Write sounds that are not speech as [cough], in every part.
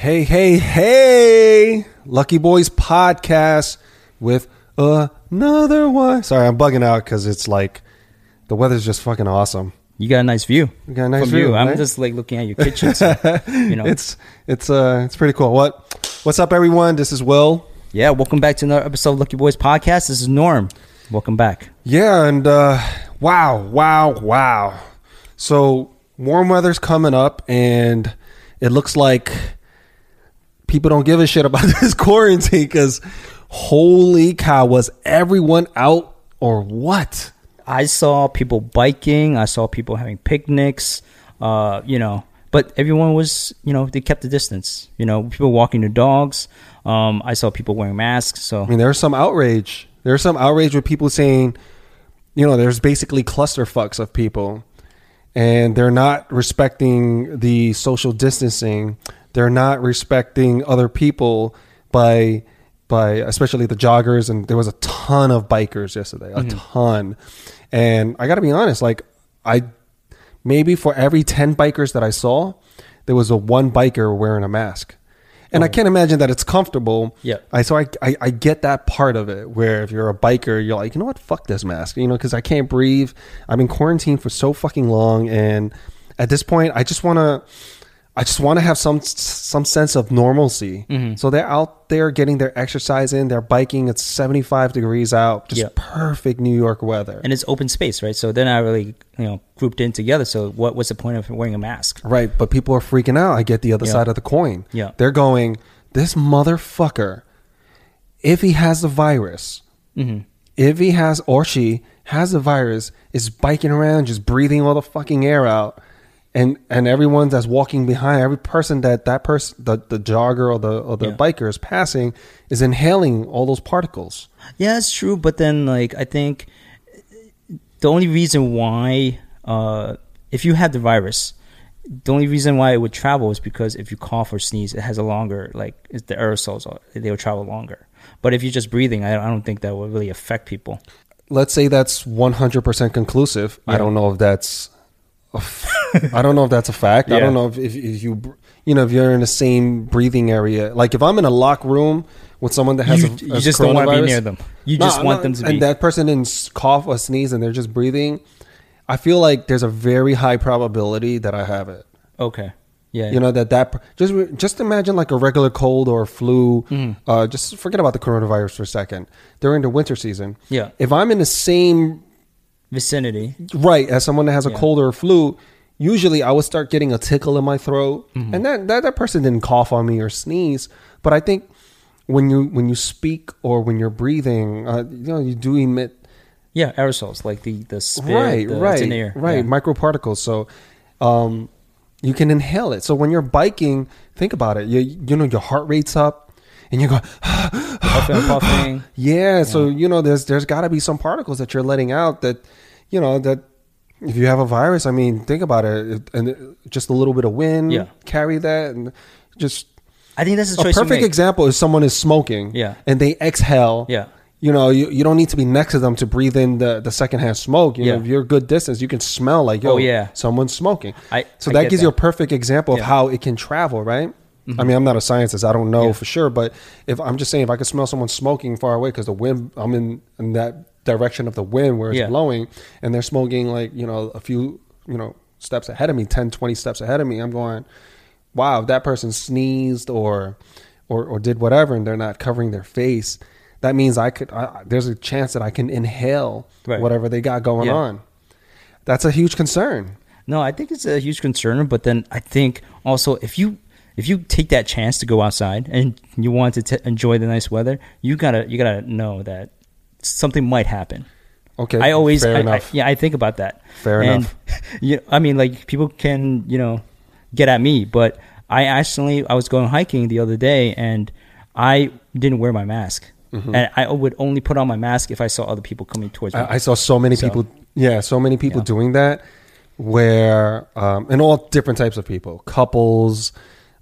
Hey, hey, hey! Lucky Boys podcast with another one. Sorry, I'm bugging out because it's like the weather's just fucking awesome. You got a nice view. You got a nice view. I'm right? just like looking at your kitchen. So, [laughs] you know. It's it's uh it's pretty cool. What what's up, everyone? This is Will. yeah. Welcome back to another episode of Lucky Boys Podcast. This is Norm. Welcome back. Yeah, and uh wow, wow, wow. So warm weather's coming up, and it looks like people don't give a shit about [laughs] this quarantine because holy cow, was everyone out or what? I saw people biking. I saw people having picnics. Uh, you know, but everyone was, you know, they kept the distance. You know, people walking their dogs. Um, I saw people wearing masks. So I mean, there's some outrage. There's some outrage with people saying, you know, there's basically cluster fucks of people, and they're not respecting the social distancing. They're not respecting other people by by especially the joggers and there was a ton of bikers yesterday, a mm-hmm. ton. And I got to be honest, like I maybe for every 10 bikers that I saw, there was a one biker wearing a mask. And I oh. can't imagine that it's comfortable. Yeah. I so I, I I get that part of it where if you're a biker, you're like, you know what, fuck this mask, you know, because I can't breathe. I've been quarantined for so fucking long, and at this point, I just want to, I just want to have some some sense of normalcy. Mm-hmm. So they're out there getting their exercise in. They're biking. It's 75 degrees out, just Yeah. perfect New York weather. and it's open space, right? So they're not really, you know, grouped in together. So what? What's the point of wearing a mask? Right, but people are freaking out. I get the other Yeah. side of the coin. Yeah. They're going, this motherfucker, if he has the virus, Mm-hmm. if he has or she has the virus, is biking around, just breathing all the fucking air out. And and everyone that's walking behind, every person that that person, the, the jogger or the or the Yeah. biker is passing, is inhaling all those particles. Yeah, it's true. But then, like, I think the only reason why, uh, if you have the virus, the only reason why it would travel is because if you cough or sneeze, it has a longer, like, it's the aerosols, are- they will travel longer. But if you're just breathing, I, I don't think that will really affect people. let's say that's 100% conclusive. I don't know if that's a I don't know if that's a fact. I don't know if, if, if you you know if you're in the same breathing area. Like if I'm in a locked room with someone that has You, a, you just don't want to be near them. You No, just want no, them to be. and be. that person didn't cough or sneeze and they're just breathing. I feel like there's a very high probability that I have it. okay. Yeah. You know that that just just imagine like a regular cold or flu. Mm-hmm. Uh, just forget about the coronavirus for a second. During the winter season, Yeah. If I'm in the same Vicinity. right as someone that has a Yeah. cold or a flu usually i would start getting a tickle in my throat Mm-hmm. and that, that that person didn't cough on me or sneeze but i think when you when you speak or when you're breathing uh, you know you do emit Yeah, aerosols, like the, the spit. right the, right It's in the air. right Yeah. microparticles so um you can inhale it so when you're biking think about it you you know your heart rate's up and you go Puffing, [gasps] puffing. Yeah, so you know, there's there's got to be some particles that you're letting out that, you know, that if you have a virus, I mean, think about it, and just a little bit of wind, Yeah. carry that, and just I think that's a you perfect example is someone is smoking, Yeah. and they exhale, Yeah. You know, you, you don't need to be next to them to breathe in the, the secondhand smoke. You know, if you're a good distance, you can smell like, yo, Oh, yeah. someone's smoking. I- so I that gives you a perfect example of Yeah. Mm-hmm. how it can travel, right? I mean, I'm not a scientist. I don't know Yeah. for sure, but if I'm just saying, if I could smell someone smoking far away because the wind, I'm in, in that direction of the wind where it's Yeah. blowing, and they're smoking like you know a few you know steps ahead of me, 10, 20 steps ahead of me. I'm going, wow, that person sneezed or or or did whatever, and they're not covering their face. That means I could. I, there's a chance that I can inhale Right. whatever they got going Yeah. on. That's a huge concern. No, I think it's a huge concern, but then I think also if you if you take that chance to go outside and you want to t- enjoy the nice weather, you gotta you gotta know that something might happen. Okay, I always, fair I, I, yeah, I think about that. Fair and, enough. [laughs] You, I mean, like people can, you know, get at me, but I actually, I was going hiking the other day and I didn't wear my mask, Mm-hmm. and I would only put on my mask if I saw other people coming towards me. I, I saw so many So- people. Yeah, so many people Yeah. doing that. Where um, and all different types of people, couples,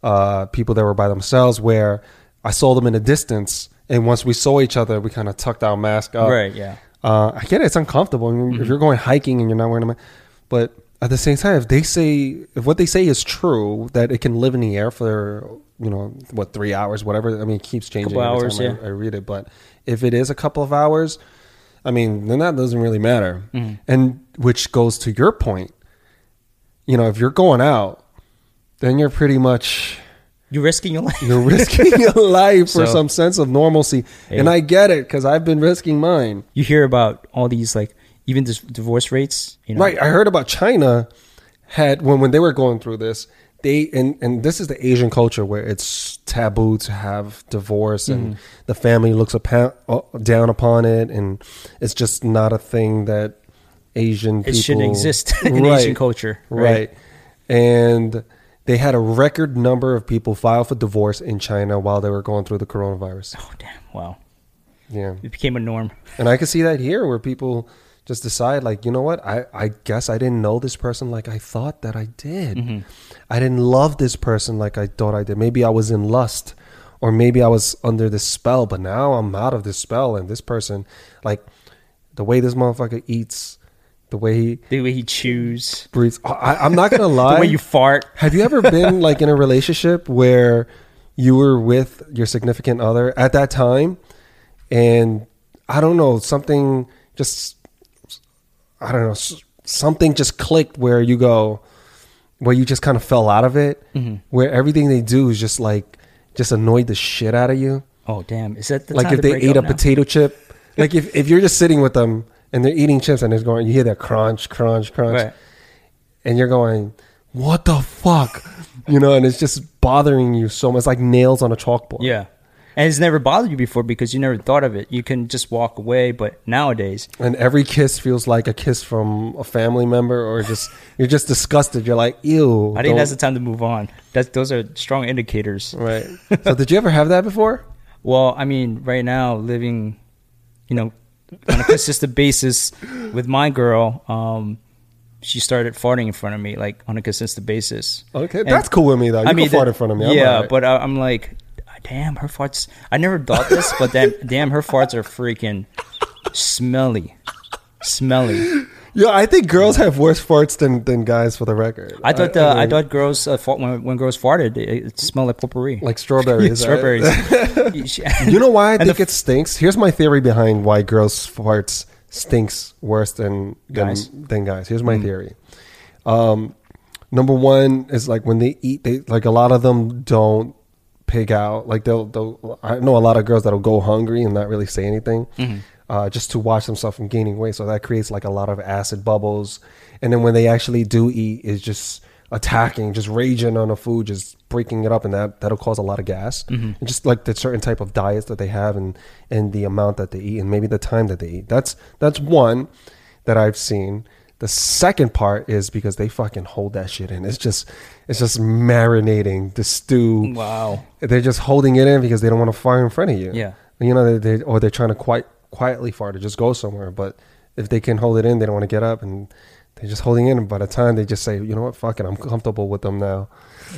uh, people that were by themselves. Where I saw them in a distance, and once we saw each other, we kind of tucked our mask up. Right, yeah. Uh, I get it; it's uncomfortable. I mean, If you're going hiking and you're not wearing a mask, but at the same time, if they say if what they say is true, that it can live in the air for you know what three hours, whatever. I mean, it keeps changing Couple every hours, time yeah. I, I read it. But if it is a couple of hours, I mean, then that doesn't really matter. Mhm. And which goes to your point. You know, if you're going out, then you're pretty much You're risking your life. you're risking your [laughs] life for So- some sense of normalcy. And I get it because I've been risking mine. you hear about all these like even dis- divorce rates. You know, Right. I heard about China had when when they were going through this, they and and this is the Asian culture where it's taboo to have divorce and Mm-hmm. the family looks upon, uh, down upon it and it's just not a thing that Asian people It shouldn't exist [laughs] in Right. Asian culture, Right. right? And they had a record number of people file for divorce in China while they were going through the coronavirus. Oh damn! Wow, Yeah. it became a norm. And I can see that here where people just decide, like, you know what? I, I guess I didn't know this person like I thought that I did. Mm-hmm. I didn't love this person like I thought I did. Maybe I was in lust or maybe I was under this spell, but now I'm out of this spell. And this person, like, the way this motherfucker eats, the way he The way he chews, breathes. I, I'm not going to lie. the way you fart. Have you ever been [laughs] like in a relationship where you were with your significant other at that time and I don't know, something just I don't know, something just clicked where you go where you just kind of fell out of it, Mhm. where everything they do is just like just annoyed the shit out of you. Oh damn! Is that the like if they ate a now? potato chip, like if if you're just sitting with them and they're eating chips and it's going you hear that crunch, crunch, crunch Right. and you're going, "What the fuck?" You know, and it's just bothering you so much. It's like nails on a chalkboard. Yeah, and it's never bothered you before because you never thought of it. You can just walk away, but nowadays, And every kiss feels like a kiss from a family member, or just you're just disgusted. You're like, "Ew." I think don't- that's the time to move on. That's those are strong indicators. right. so, did you ever have that before? [laughs] Well, I mean, right now, living, you know, on a consistent basis with my girl, um, she started farting in front of me, like on a consistent basis. Okay, And- that's cool with me though. You I mean, can fart in front of me. I'm yeah, alright. but I, I'm like, damn, her farts. I never thought this, but then, damn, her farts are freaking smelly, smelly. Yeah, I think girls have worse farts than, than guys. For the record, I thought uh, I, mean, thought girls uh, fart, when, when girls farted, it, it smelled like potpourri, [laughs] like strawberries. [laughs] strawberries. [laughs] You know why I And think it stinks? Here's my theory behind why girls' farts stinks worse than than Guys? than guys. Here's my theory. Um, number one is like when they eat, they like a lot of them don't pig out. Like they'll they'll. I know a lot of girls that'll go hungry and not really say anything, uh, just to watch themselves from gaining weight. So that creates like a lot of acid bubbles. And then when they actually do eat, is just attacking, just raging on the food, just breaking it up, and that that'll cause a lot of gas. And just like the certain type of diets that they have, and and the amount that they eat, and maybe the time that they eat. That's that's one that I've seen. The second part is because they fucking hold that shit in. It's just it's just marinating the stew. wow. They're just holding it in because they don't want to fire in front of you. Yeah. You know, they, they or they're trying to quite quietly fart to just go somewhere. But if they can hold it in, they don't want to get up and they're just holding in. And by the time they just say, you know what, fuck it, I'm comfortable with them now.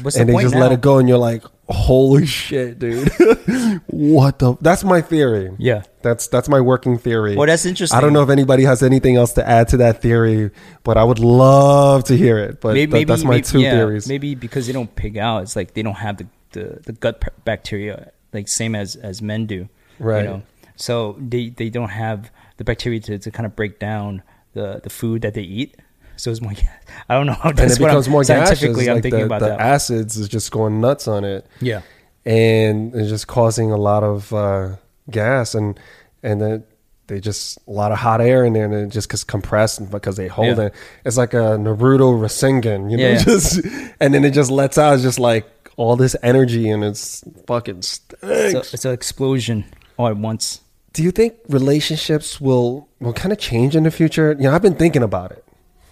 What's and the they just now? let it go, and you're like, holy shit, dude. [laughs] what the? That's my theory. Yeah. That's that's my working theory. Well, that's interesting. I don't know if anybody has anything else to add to that theory, but I would love to hear it. But maybe, th- that's my maybe- two yeah, theories. Maybe because they don't pig out, it's like they don't have the, the, the gut bacteria like same as as men do. Right. You know? So they they don't have the bacteria to, to kind of break down the the food that they eat. So it's more. [laughs] I don't know how [laughs] and that's it becomes I'm, more gaseous. scientifically. I'm Like thinking the, about the that. acids is just going nuts on it, yeah. and it's just causing a lot of uh, gas, and and then they just a lot of hot air in there, and it just gets compressed because they hold Yeah. it. It's like a Naruto Rasengan, you know, Yeah, [laughs] just and then it just lets out it's just like all this energy, and it's fucking stinks. It's an explosion all at once. Do you think relationships will will kind of change in the future? You know, I've been thinking about it,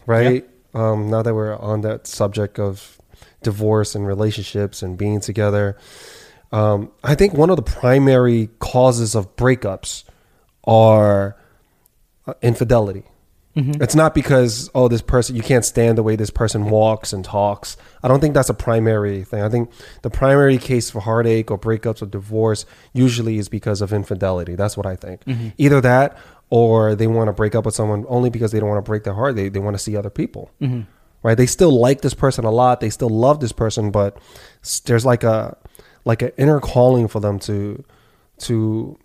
right? Um, now that we're on that subject of divorce and relationships and being together, um, I think one of the primary causes of breakups are uh, infidelity. It's not because oh this person you can't stand the way this person walks and talks. I don't think that's a primary thing. I think the primary case for heartache or breakups or divorce usually is because of infidelity. That's what I think. Mm-hmm. Either that or they want to break up with someone only because they don't want to break their heart. They they want to see other people. Mm-hmm. right? They still like this person a lot. They still love this person, but there's like a like an inner calling for them to to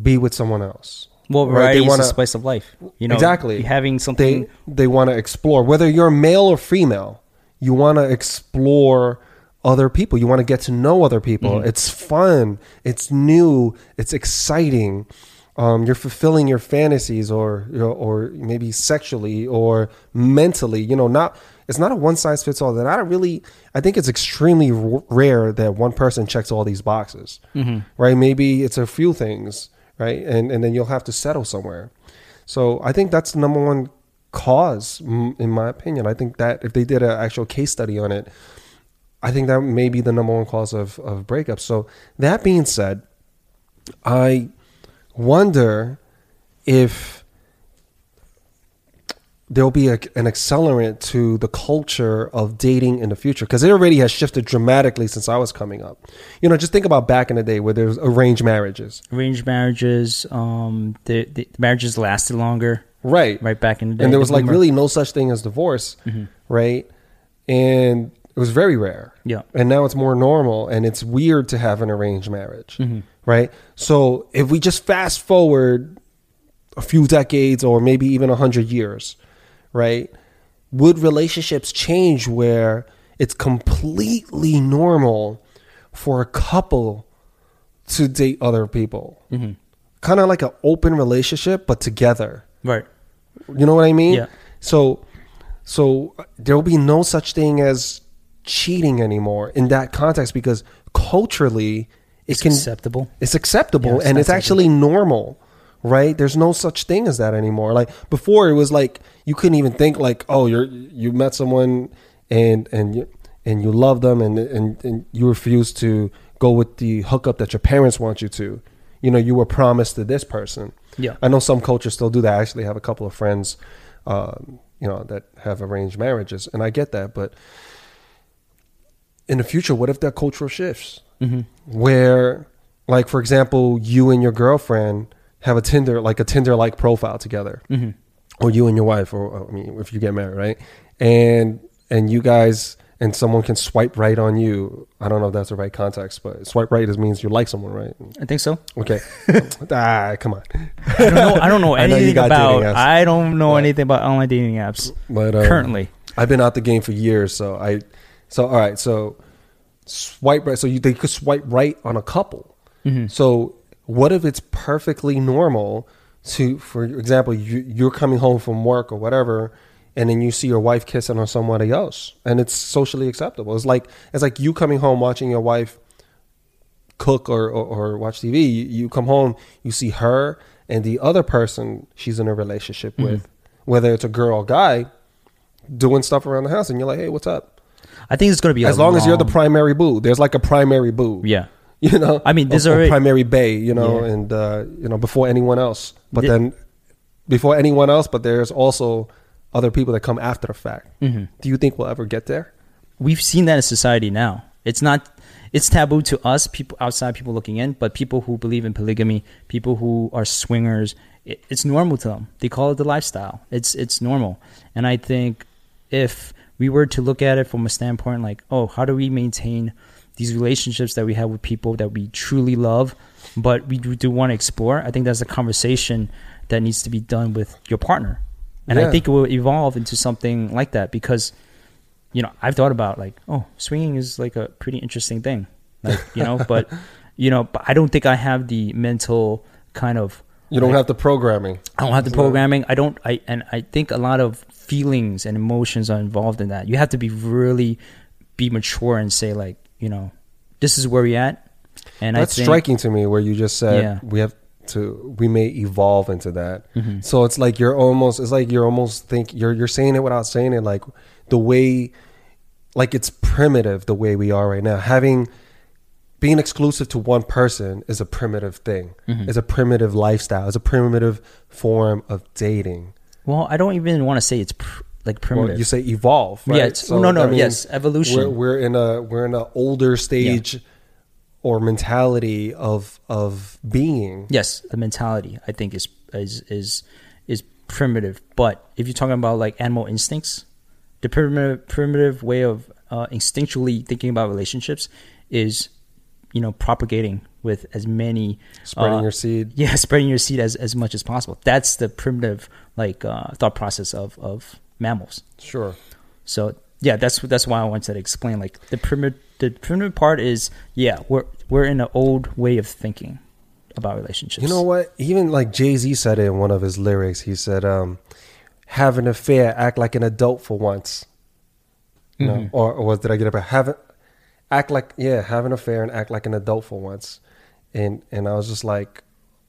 be with someone else. Well, Right, variety they is wanna- the spice of life. You know, Exactly. having something. They they want to explore whether you're male or female. You want to explore other people. You want to get to know other people. Mm-hmm. It's fun. It's new. It's exciting. Um, you're fulfilling your fantasies, or or maybe sexually or mentally. You know, not it's not a one size fits all. That I don't really. I think it's extremely r- rare that one person checks all these boxes. Right? Maybe it's a few things. Right? And and then you'll have to settle somewhere. So I think that's the number one cause, in my opinion. I think that if they did an actual case study on it, I think that may be the number one cause of, of breakups. So that being said, I wonder if there'll be a, an accelerant to the culture of dating in the future because it already has shifted dramatically since I was coming up. You know, just think about back in the day where there's arranged marriages. arranged marriages, um, the, the marriages lasted longer. Right. Right back in the day, and there the was like boomer- really no such thing as divorce, right? And it was very rare. Yeah. And now it's more normal, and it's weird to have an arranged marriage, Mm-hmm. right? So if we just fast forward a few decades or maybe even a hundred years, right? Would relationships change where it's completely normal for a couple to date other people? Mm-hmm. Kind of like an open relationship, but together. Right. You know what I mean? Yeah. So, so there will be no such thing as cheating anymore in that context because culturally it It's can acceptable. it's acceptable Yeah, it's and it's acceptable. actually normal, right? There's no such thing as that anymore. Like before, it was like you couldn't even think like, oh, you're you met someone and and you and you love them and and, and you refuse to go with the hookup that your parents want you to. You know, you were promised to this person. Yeah. I know some cultures still do that. I actually have a couple of friends, um, you know, that have arranged marriages, and I get that. But in the future, what if that cultural shifts? Mm-hmm. Where, like, for example, you and your girlfriend have a Tinder, like a Tinder like profile together, Mm-hmm. or you and your wife, or I mean, if you get married, right? And and you guys and someone can swipe right on you. I don't know if that's the right context, but swipe right is means you like someone, right? I think so. Okay. [laughs] ah, come on. I don't know. I don't know [laughs] I know anything about. I don't know anything about online dating apps But um, currently. I've been out the game for years, so I, so all right, so swipe right, so you they could swipe right on a couple. Mm-hmm. So what if it's perfectly normal to, for example, you, you're coming home from work or whatever, and then you see your wife kissing on somebody else, and it's socially acceptable. It's like it's like you coming home watching your wife cook or, or, or watch TV. You, you come home, you see her and the other person she's in a relationship mm-hmm. with, whether it's a girl or guy, doing stuff around the house, and you're like, hey, what's up? I think it's going to be As a long as you're the primary boo, there's like a primary boo. Yeah. [laughs] You know, I mean, there's already- primary bay. You know, Yeah. and uh, you know before anyone else. But The- then before anyone else, but there's also other people that come after the fact. Mhm. Do you think we'll ever get there? we've seen that in society now. It's not it's taboo to us people outside people looking in, but people who believe in polygamy, people who are swingers, it, it's normal to them. They call it the lifestyle. It's it's normal. And I think if we were to look at it from a standpoint like, oh, how do we maintain these relationships that we have with people that we truly love, but we do, do want to explore? I think that's a conversation that needs to be done with your partner. And I think it will evolve into something like that because you know, I've thought about like, oh, swinging is like a pretty interesting thing, like you know, [laughs] but you know, but I don't think I have the mental kind of. You don't like, have the programming. I don't have the programming. I don't. I and I think a lot of feelings and emotions are involved in that. You have to be really be mature and say like, you know, this is where we at. And That's I think, striking to me where you just said Yeah. we have to we may evolve into that. Mhm. So it's like you're almost it's like you're almost think you're you're saying it without saying it like the way like it's primitive the way we are right now. Having being exclusive to one person is a primitive thing. Mhm. It's a primitive lifestyle. It's a primitive form of dating. Well, I don't even want to say it's pr- like primitive. Well, you say evolve, right? Yeah, it's- no, no, yes, evolution. We're, we're in a we're in an older stage or mentality of of being. Yes, the mentality I think is is is is primitive. But if you're talking about like animal instincts, the primitive primitive way of uh, instinctually thinking about relationships is, you know, propagating with as many Spreading uh, your seed. [laughs] yeah, spreading your seed as, as much as possible. That's the primitive like uh, thought process of of mammals. Sure. So yeah, that's that's why I wanted to explain. Like the primitive the primitive part is yeah, we're we're in an old way of thinking about relationships. You know what? Even like Jay Z said it in one of his lyrics. He said, um, "Have an affair, act like an adult for once." You know, Mhm. or, or was did I get right? Have it, act like yeah, have an affair and act like an adult for once. And and I was just like,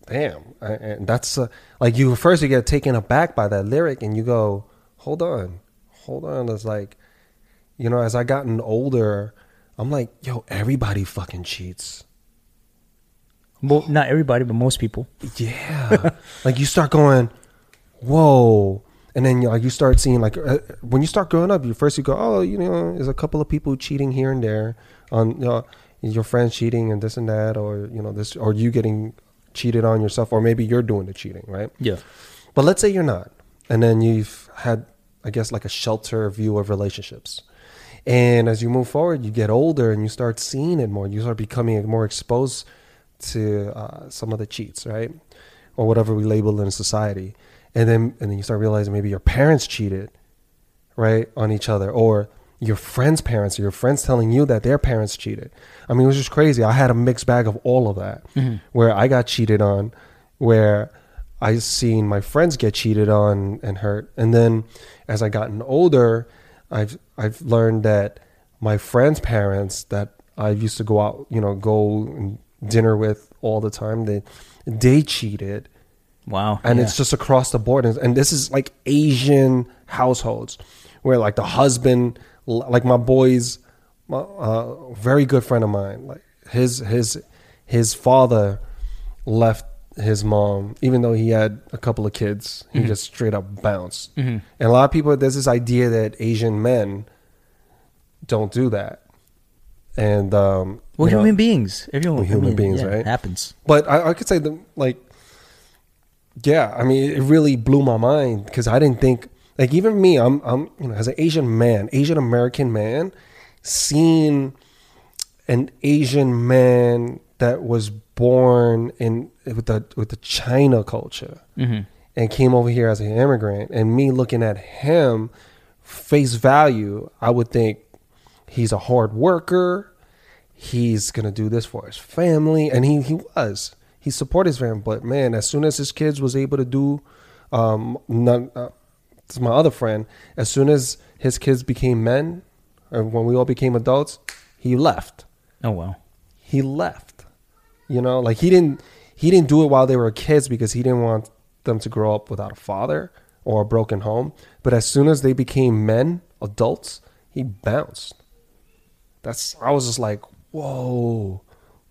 damn. I, and that's uh, like you first you get taken aback by that lyric, and you go, hold on, hold on. It's like, you know, as I gotten older, I'm like, yo, everybody fucking cheats. Mo- not everybody, but most people. Yeah. [laughs] like you start going, whoa. And then you like you start seeing like uh, when you start growing up, you first you go, oh, you know, there's a couple of people cheating here and there on you know, your friends cheating and this and that, or you know this, or you getting cheated on yourself, or maybe you're doing the cheating, right? Yeah. But let's say you're not, and then you've had, I guess, like a shelter view of relationships. And as you move forward, you get older and you start seeing it more. You start becoming more exposed to uh, some of the cheats, right, or whatever we label in society. And then and then you start realizing maybe your parents cheated, right, on each other, or your friends' parents, or your friends telling you that their parents cheated. I mean, it was just crazy. I had a mixed bag of all of that, Mhm. where I got cheated on, where I seen my friends get cheated on and hurt, and then as I gotten older, I've I've learned that my friends' parents that I used to go out, you know, go and dinner with all the time, they they cheated, Wow. and yeah. it's just across the board. And, and this is like Asian households where like the husband, like my boys, my, uh, very good friend of mine, like his his his father left his mom, even though he had a couple of kids, he Mhm. just straight up bounced. Mhm. And a lot of people, there's this idea that Asian men don't do that. And um, We're you know, human beings. Everyone. We're human beings, yeah, right? It happens. but I, I could say that, like, yeah, I mean, it really blew my mind because I didn't think, like, even me, I'm, I'm, you know, as an Asian man, Asian American man, seeing an Asian man that was born in with the with the China culture Mm-hmm. and came over here as an immigrant, and me looking at him face value, I would think he's a hard worker. He's gonna do this for his family, and he he was. He supported his family, but man, as soon as his kids was able to do, um, none. Uh, it's my other friend. As soon as his kids became men, or when we all became adults, he left Oh well, he left. You know, like he didn't he didn't do it while they were kids because he didn't want them to grow up without a father or a broken home. But as soon as they became men, adults, he bounced. That's I was just like, whoa,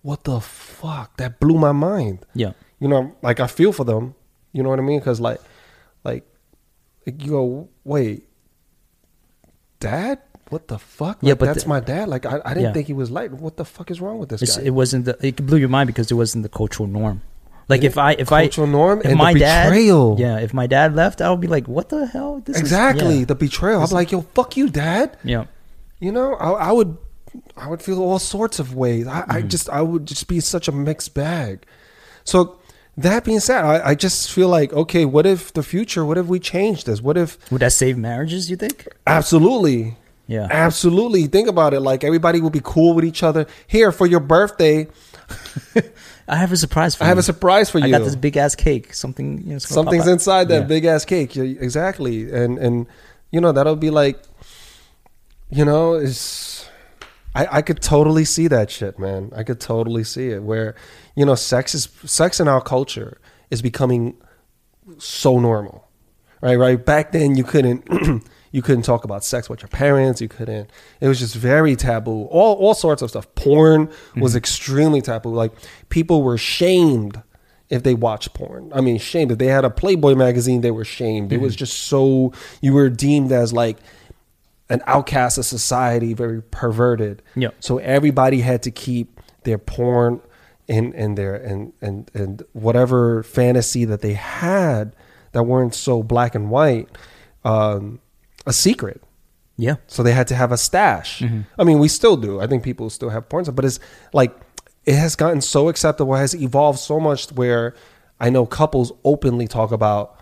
what the fuck? That blew my mind. Yeah. You know, like I feel for them. You know what I mean? Because like, like, like you go, wait, dad. What the fuck? Yeah, Like, but that's the- my dad. Like I, I didn't Yeah. think he was like. What the fuck is wrong with this It's, guy? it wasn't the. It blew your mind because it wasn't the cultural norm. Like if I if I cultural norm if and my the dad yeah if my dad left I would be like what the hell this exactly is, yeah. the betrayal. I'm like, yo, fuck you, dad. yeah You know, I, I would, I would feel all sorts of ways. I, I Mhm. just, I would just be such a mixed bag. So that being said, I, I just feel like, okay, what if the future? What if we change this? What if would that save marriages you think absolutely, yeah absolutely? Think about it. Like everybody will be cool with each other. Here for your birthday, [laughs] I have a surprise for I have you. a surprise for you. I got this big ass cake something you know, something's inside that Yeah. big ass cake Yeah, exactly and and you know that'll be like you know is I, I could totally see that shit man i could totally see it where you know sex is sex in our culture is becoming so normal right right back then you couldn't [clears throat] you couldn't talk about sex with your parents. You couldn't it was just very taboo. All all sorts of stuff. Porn was extremely taboo. Like people were shamed if they watched porn. I mean shamed. If they had a playboy magazine they were shamed. It was just so you were deemed as like an outcast of society very perverted. Yeah. so everybody had to keep their porn and and their and and and whatever fantasy that they had that weren't so black and white um, a secret. Yeah. So they had to have a stash. Mm-hmm. I mean, we still do. I think people still have porn stuff, but it's like it has gotten so acceptable, it has evolved so much where I know couples openly talk about,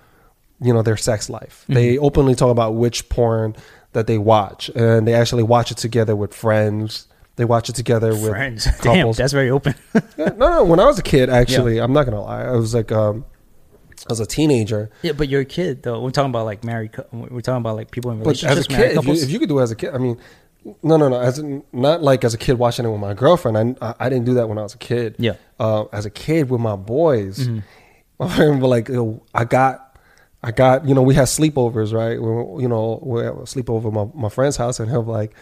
you know, their sex life. Mm-hmm. They openly talk about which porn that they watch, and they actually watch it together with friends. They watch it together with Friends. [laughs] Damn, that's very open. [laughs] Yeah, no, no. When I was a kid, actually, I'm not gonna lie. I was like, um, I was a teenager. yeah, but you're a kid though. We're talking about like married. We're talking about like people in But relationships. as a married kid, if you, couples. if you could do it as a kid, I mean, no, no, no. As in, not like as a kid watching it with my girlfriend. I, I didn't do that when I was a kid. Yeah. Uh, as a kid with my boys, Mm-hmm. [laughs] I remember like yo, I got, I got. You know, we had sleepovers, right? We, you know, we had a sleepover at my my friend's house, and he'll like,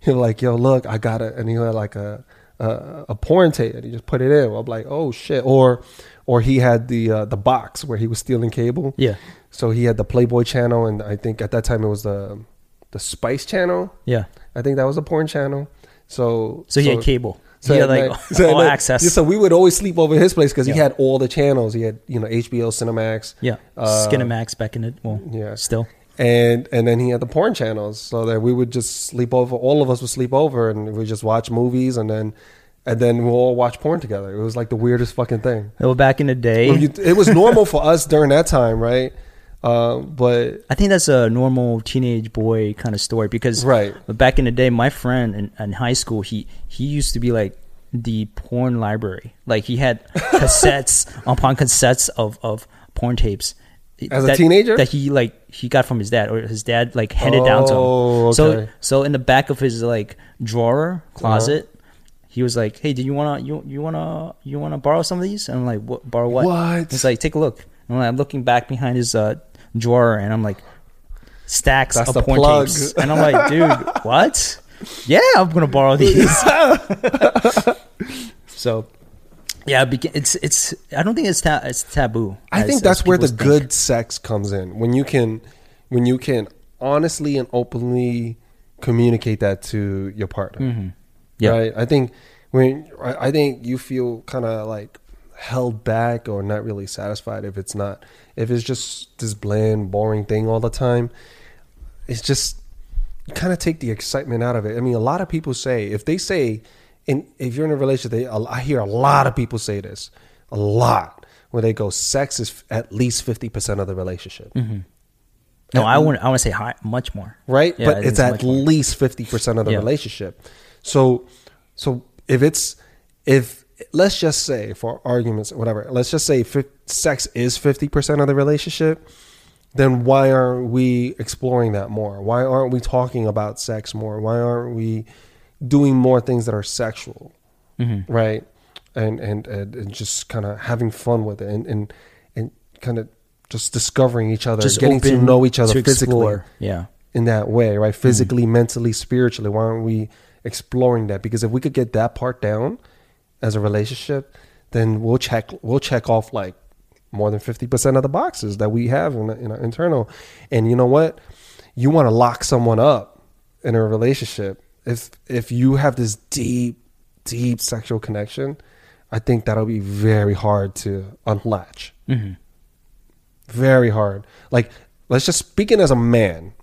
he'll like, yo, look, I got it, and he had like a. A, a porn tape and he just put it in. I'm like, oh shit! Or, or he had the uh, the box where he was stealing cable. yeah, So he had the Playboy channel, and I think at that time it was the the Spice channel. yeah. I think that was a porn channel. So So he had cable. so he had like night- [laughs] so all night- access. yeah, so we would always sleep over his place because he had all the channels. He had you know HBO, Cinemax, yeah, uh, Skinamax back in it. Well, yeah. still. and and then he had the porn channels. So that we would just sleep over. All of us would sleep over, and we just watch movies, and then and then we'll all watch porn together. It was like the weirdest fucking thing. Well, back in the day, you- it was normal for us during that time, right? Um, but I think that's a normal teenage boy kind of story because Right. back in the day, my friend in, in high school, he he used to be like the porn library. Like he had [laughs] cassettes upon cassettes of of porn tapes. As a teenager? that he like he got from his dad or his dad like handed down to him. Oh, So so in the back of his like drawer closet, Uh-huh. He was like, "Hey, do you wanna you you wanna you wanna borrow some of these?" And I'm like, "What borrow what?" What? He's like, "Take a look." And I'm looking back behind his uh, drawer, and I'm like, stacks That's of the porn plug. tapes, and I'm like, [laughs] "Dude, what?" Yeah, I'm gonna borrow these. [laughs] so, yeah, it's it's. I don't think it's ta- it's taboo. I as- think that's where the people good sex comes in when you can when you can honestly and openly communicate that to your partner. Mm-hmm. Yeah. Right? I think when I think you feel kind of like held back or not really satisfied if it's not if it's just this bland boring thing all the time. It's just you kind of take the excitement out of it. I mean, a lot of people say if they say, and if you're in a relationship, they, I hear a lot of people say this, a lot, where they go, sex is at least fifty percent of the relationship, mm-hmm. No, I want I want to say high, much more. right? Yeah, but it's it's at least fifty percent of the Yeah. relationship. So, so if it's if let's just say for arguments, whatever, let's just say fif- sex is fifty percent of the relationship. then why aren't we exploring that more? Why aren't we talking about sex more? Why aren't we doing more things that are sexual, Mm-hmm. right? And and and, and just kind of having fun with it, and and and kind of just discovering each other, Just getting to know each other to physically explore. Yeah. in that way, right? Physically, mentally, spiritually. Why aren't we exploring that? Because if we could get that part down as a relationship, then we'll check we'll check off like more than fifty percent of the boxes that we have in, in our internal. And you know what? You want to lock someone up in a relationship. If if you have this deep, deep sexual connection, I think that'll be very hard to unlatch Mm-hmm. very hard. Like, let's just speaking as a man,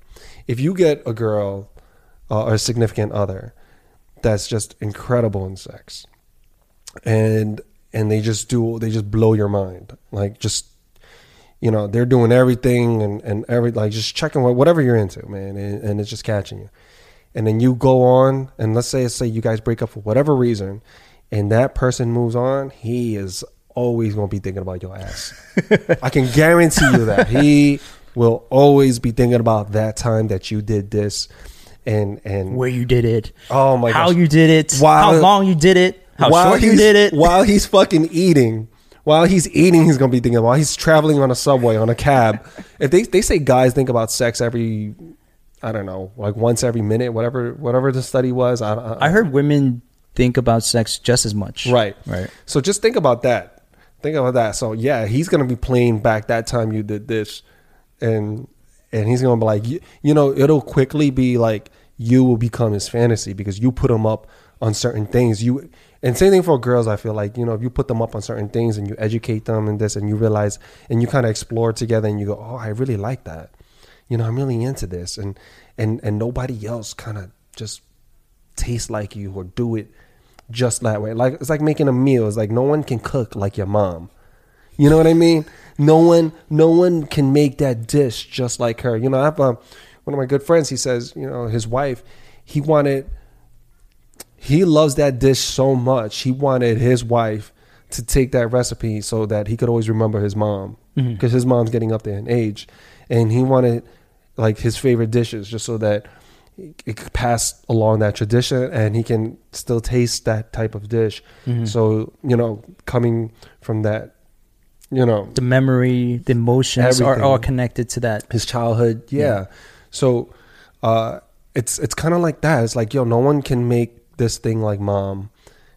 if you get a girl uh, or a significant other that's just incredible in sex, and and they just do they just blow your mind, like just you know they're doing everything and and every like just checking what whatever you're into, man, and, and it's just catching you. And then you go on, and let's say say you guys break up for whatever reason, and that person moves on, he is always gonna be thinking about your ass. [laughs] I can guarantee you that he will always be thinking about that time that you did this, and and Where you did it. oh my god. how gosh, you did it. While- how long you did it. How while short you he's- did it. while he's fucking eating. While he's eating, he's gonna be thinking. While he's traveling on a subway, on a cab, if they they say guys think about sex every, I don't know, like once every minute, whatever whatever the study was. I, I, I heard women think about sex just as much. Right. Right. So just think about that. Think about that. So yeah, he's gonna be playing back that time you did this, and and he's gonna be like, you, you know, it'll quickly be like you will become his fantasy because you put him up on certain things. You and same thing for girls. I feel like you know if you put them up on certain things and you educate them and this and you realize and you kind of explore together and you go, oh, I really like that. you know, I'm really into this, and and and nobody else kind of just taste like you or do it just that way. Like it's like making a meal. It's like no one can cook like your mom. You know what I mean? No one, no one can make that dish just like her. You know, I have a, one of my good friends. He says, you know, his wife, he wanted, he loves that dish so much. He wanted his wife to take that recipe so that he could always remember his mom mm-hmm. because his mom's getting up there in age, and he wanted like his favorite dishes just so that it could pass along that tradition and he can still taste that type of dish. Mm-hmm. So you know, coming from that, you know, The memory, the emotions are all connected to that. his childhood, yeah. So uh, it's it's kind of like that. It's like yo, no one can make this thing like mom.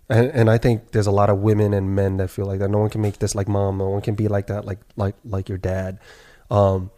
And, and I think there's a lot of women and men that feel like that. No one can make this like mom. No one can be like that, like like like your dad. Um,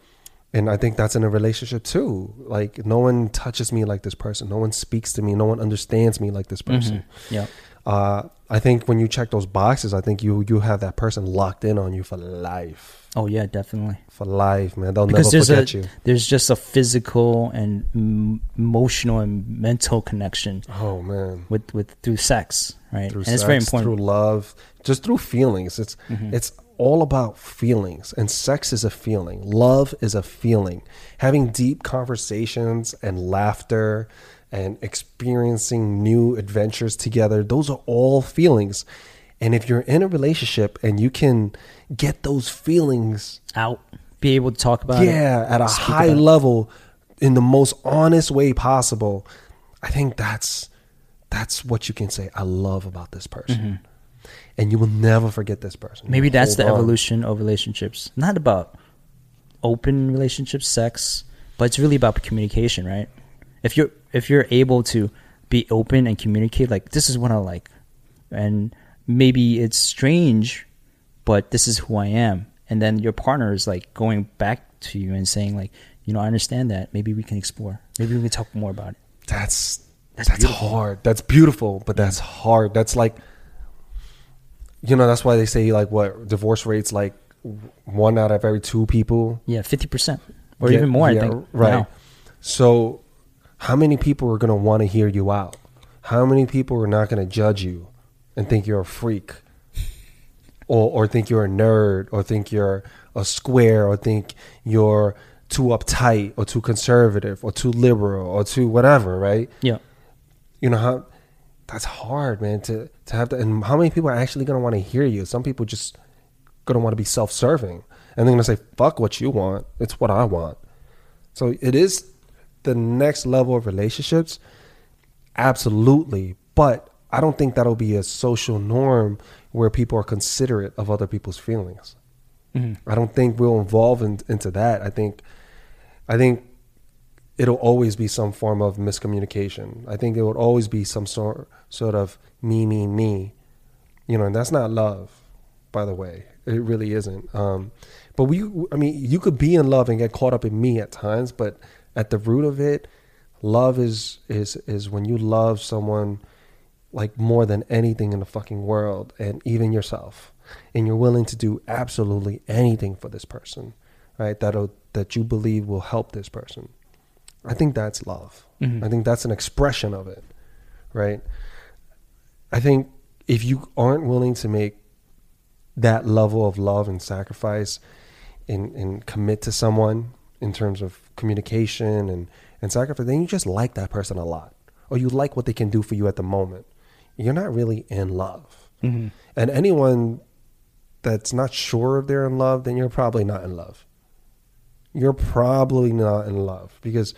and I think that's in a relationship too. Like no one touches me like this person. No one speaks to me. No one understands me like this person. Yeah. Uh, I think when you check those boxes, I think you you have that person locked in on you for life. Oh yeah, definitely. For life, man. They'll Because never there's a forget you. there's just a physical and m- emotional and mental connection Oh man. with with through sex, right? through and it's very important. through love, just through feelings. It's Mm-hmm. it's all about feelings, and sex is a feeling. Love is a feeling. Having deep conversations and laughter and experiencing new adventures together, those are all feelings. And if you're in a relationship and you can get those feelings, Out, be able to talk about it. yeah, at a high about it. level, in the most honest way possible, I think that's that's what you can say. I love about this person, and you will never forget this person. Mm-hmm. Maybe that's the on. evolution of relationships. Not about open relationships, sex, but it's really about communication, right? If you're if you're able to be open and communicate, like this is what I like, and maybe it's strange, but this is who I am, and then your partner is like going back to you and saying like, you know, I understand that. Maybe we can explore. Maybe we can talk more about it. That's That's that's, beautiful. hard. That's beautiful, but that's hard. That's like, you know, that's why they say like what divorce rates like one out of every two people Yeah, fifty percent or even more. yeah, I think right. now. So, how many people are going to want to hear you out? How many people are not going to judge you and think you're a freak, or or think you're a nerd, or think you're a square, or think you're too uptight, or too conservative, or too liberal, or too whatever, right? Yeah. You know how that's hard, man. To to have to, and how many people are actually going to want to hear you? Some people just going to want to be self-serving, and they're going to say, "Fuck what you want. It's what I want." So it is the next level of relationships, absolutely. But I don't think that'll be a social norm where people are considerate of other people's feelings. Mhm. I don't think we'll evolve in, into that. I think, I think it'll always be some form of miscommunication. I think it would always be some sort sort of me, me, me. You know, and that's not love, by the way. It really isn't. Um, but we, I mean, you could be in love and get caught up in me at times, but at the root of it, love is is is when you love someone like more than anything in the fucking world, and even yourself, and you're willing to do absolutely anything for this person, right? That that you believe will help this person. I think that's love. Mhm. I think that's an expression of it, right? I think if you aren't willing to make that level of love and sacrifice and, and commit to someone in terms of communication and, and sacrifice, then you just like that person a lot. Or you like what they can do for you at the moment. You're not really in love. Mhm. And anyone that's not sure if they're in love, then you're probably not in love. You're probably not in love because,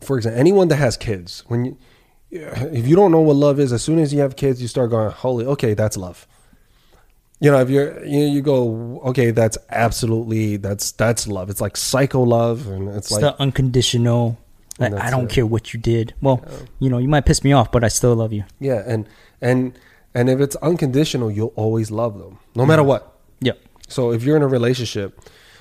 for example, anyone that has kids, when you, if you don't know what love is, as soon as you have kids, you start going, "Holy, okay, that's love." You know, if you're you, you go, "Okay, that's absolutely that's that's love." It's like psycho love, and it's It's like the unconditional. Like, I don't care what you did. Well, you know, you might piss me off, but I still love you. yeah, and and and if it's unconditional, you'll always love them, no matter what. Yeah. So if you're in a relationship,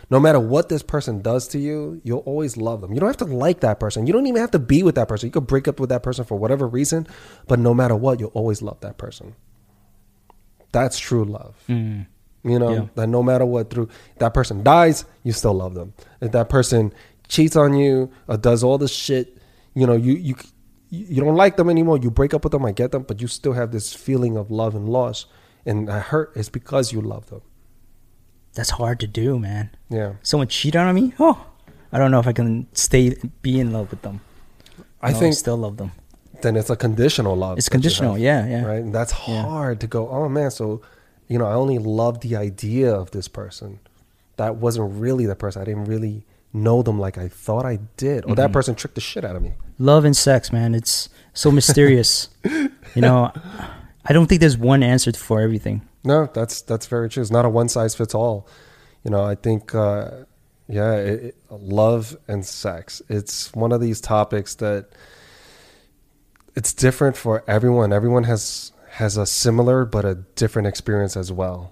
no matter what this person does to you, you'll always love them. You don't have to like that person. You don't even have to be with that person. You could break up with that person for whatever reason, but no matter what, you'll always love that person. That's true love. Mm. You know, Yeah. that no matter what through that person dies, you still love them. If that person cheats on you or does all this shit, you know, you you you don't like them anymore. You break up with them, I get them, but you still have this feeling of love and loss, and that hurt is because you love them. That's hard to do, man. Yeah, Someone cheated on me. Oh, I don't know if I can stay be in love with them. I No, think still love them. then it's a conditional love. It's conditional. have, Yeah, yeah. right? And that's Yeah. hard to go. Oh man, so you know, I only love the idea of this person. That wasn't really the person. I didn't really know them like I thought I did, or that Mhm. person tricked the shit out of me. Love and sex, man. It's so mysterious. [laughs] you know, I don't think there's one answer for everything. No, that's that's very true. It's not a one size fits all. You know, I think, uh, yeah, it, it, love and sex. It's one of these topics that it's different for everyone. Everyone has has a similar but a different experience as well.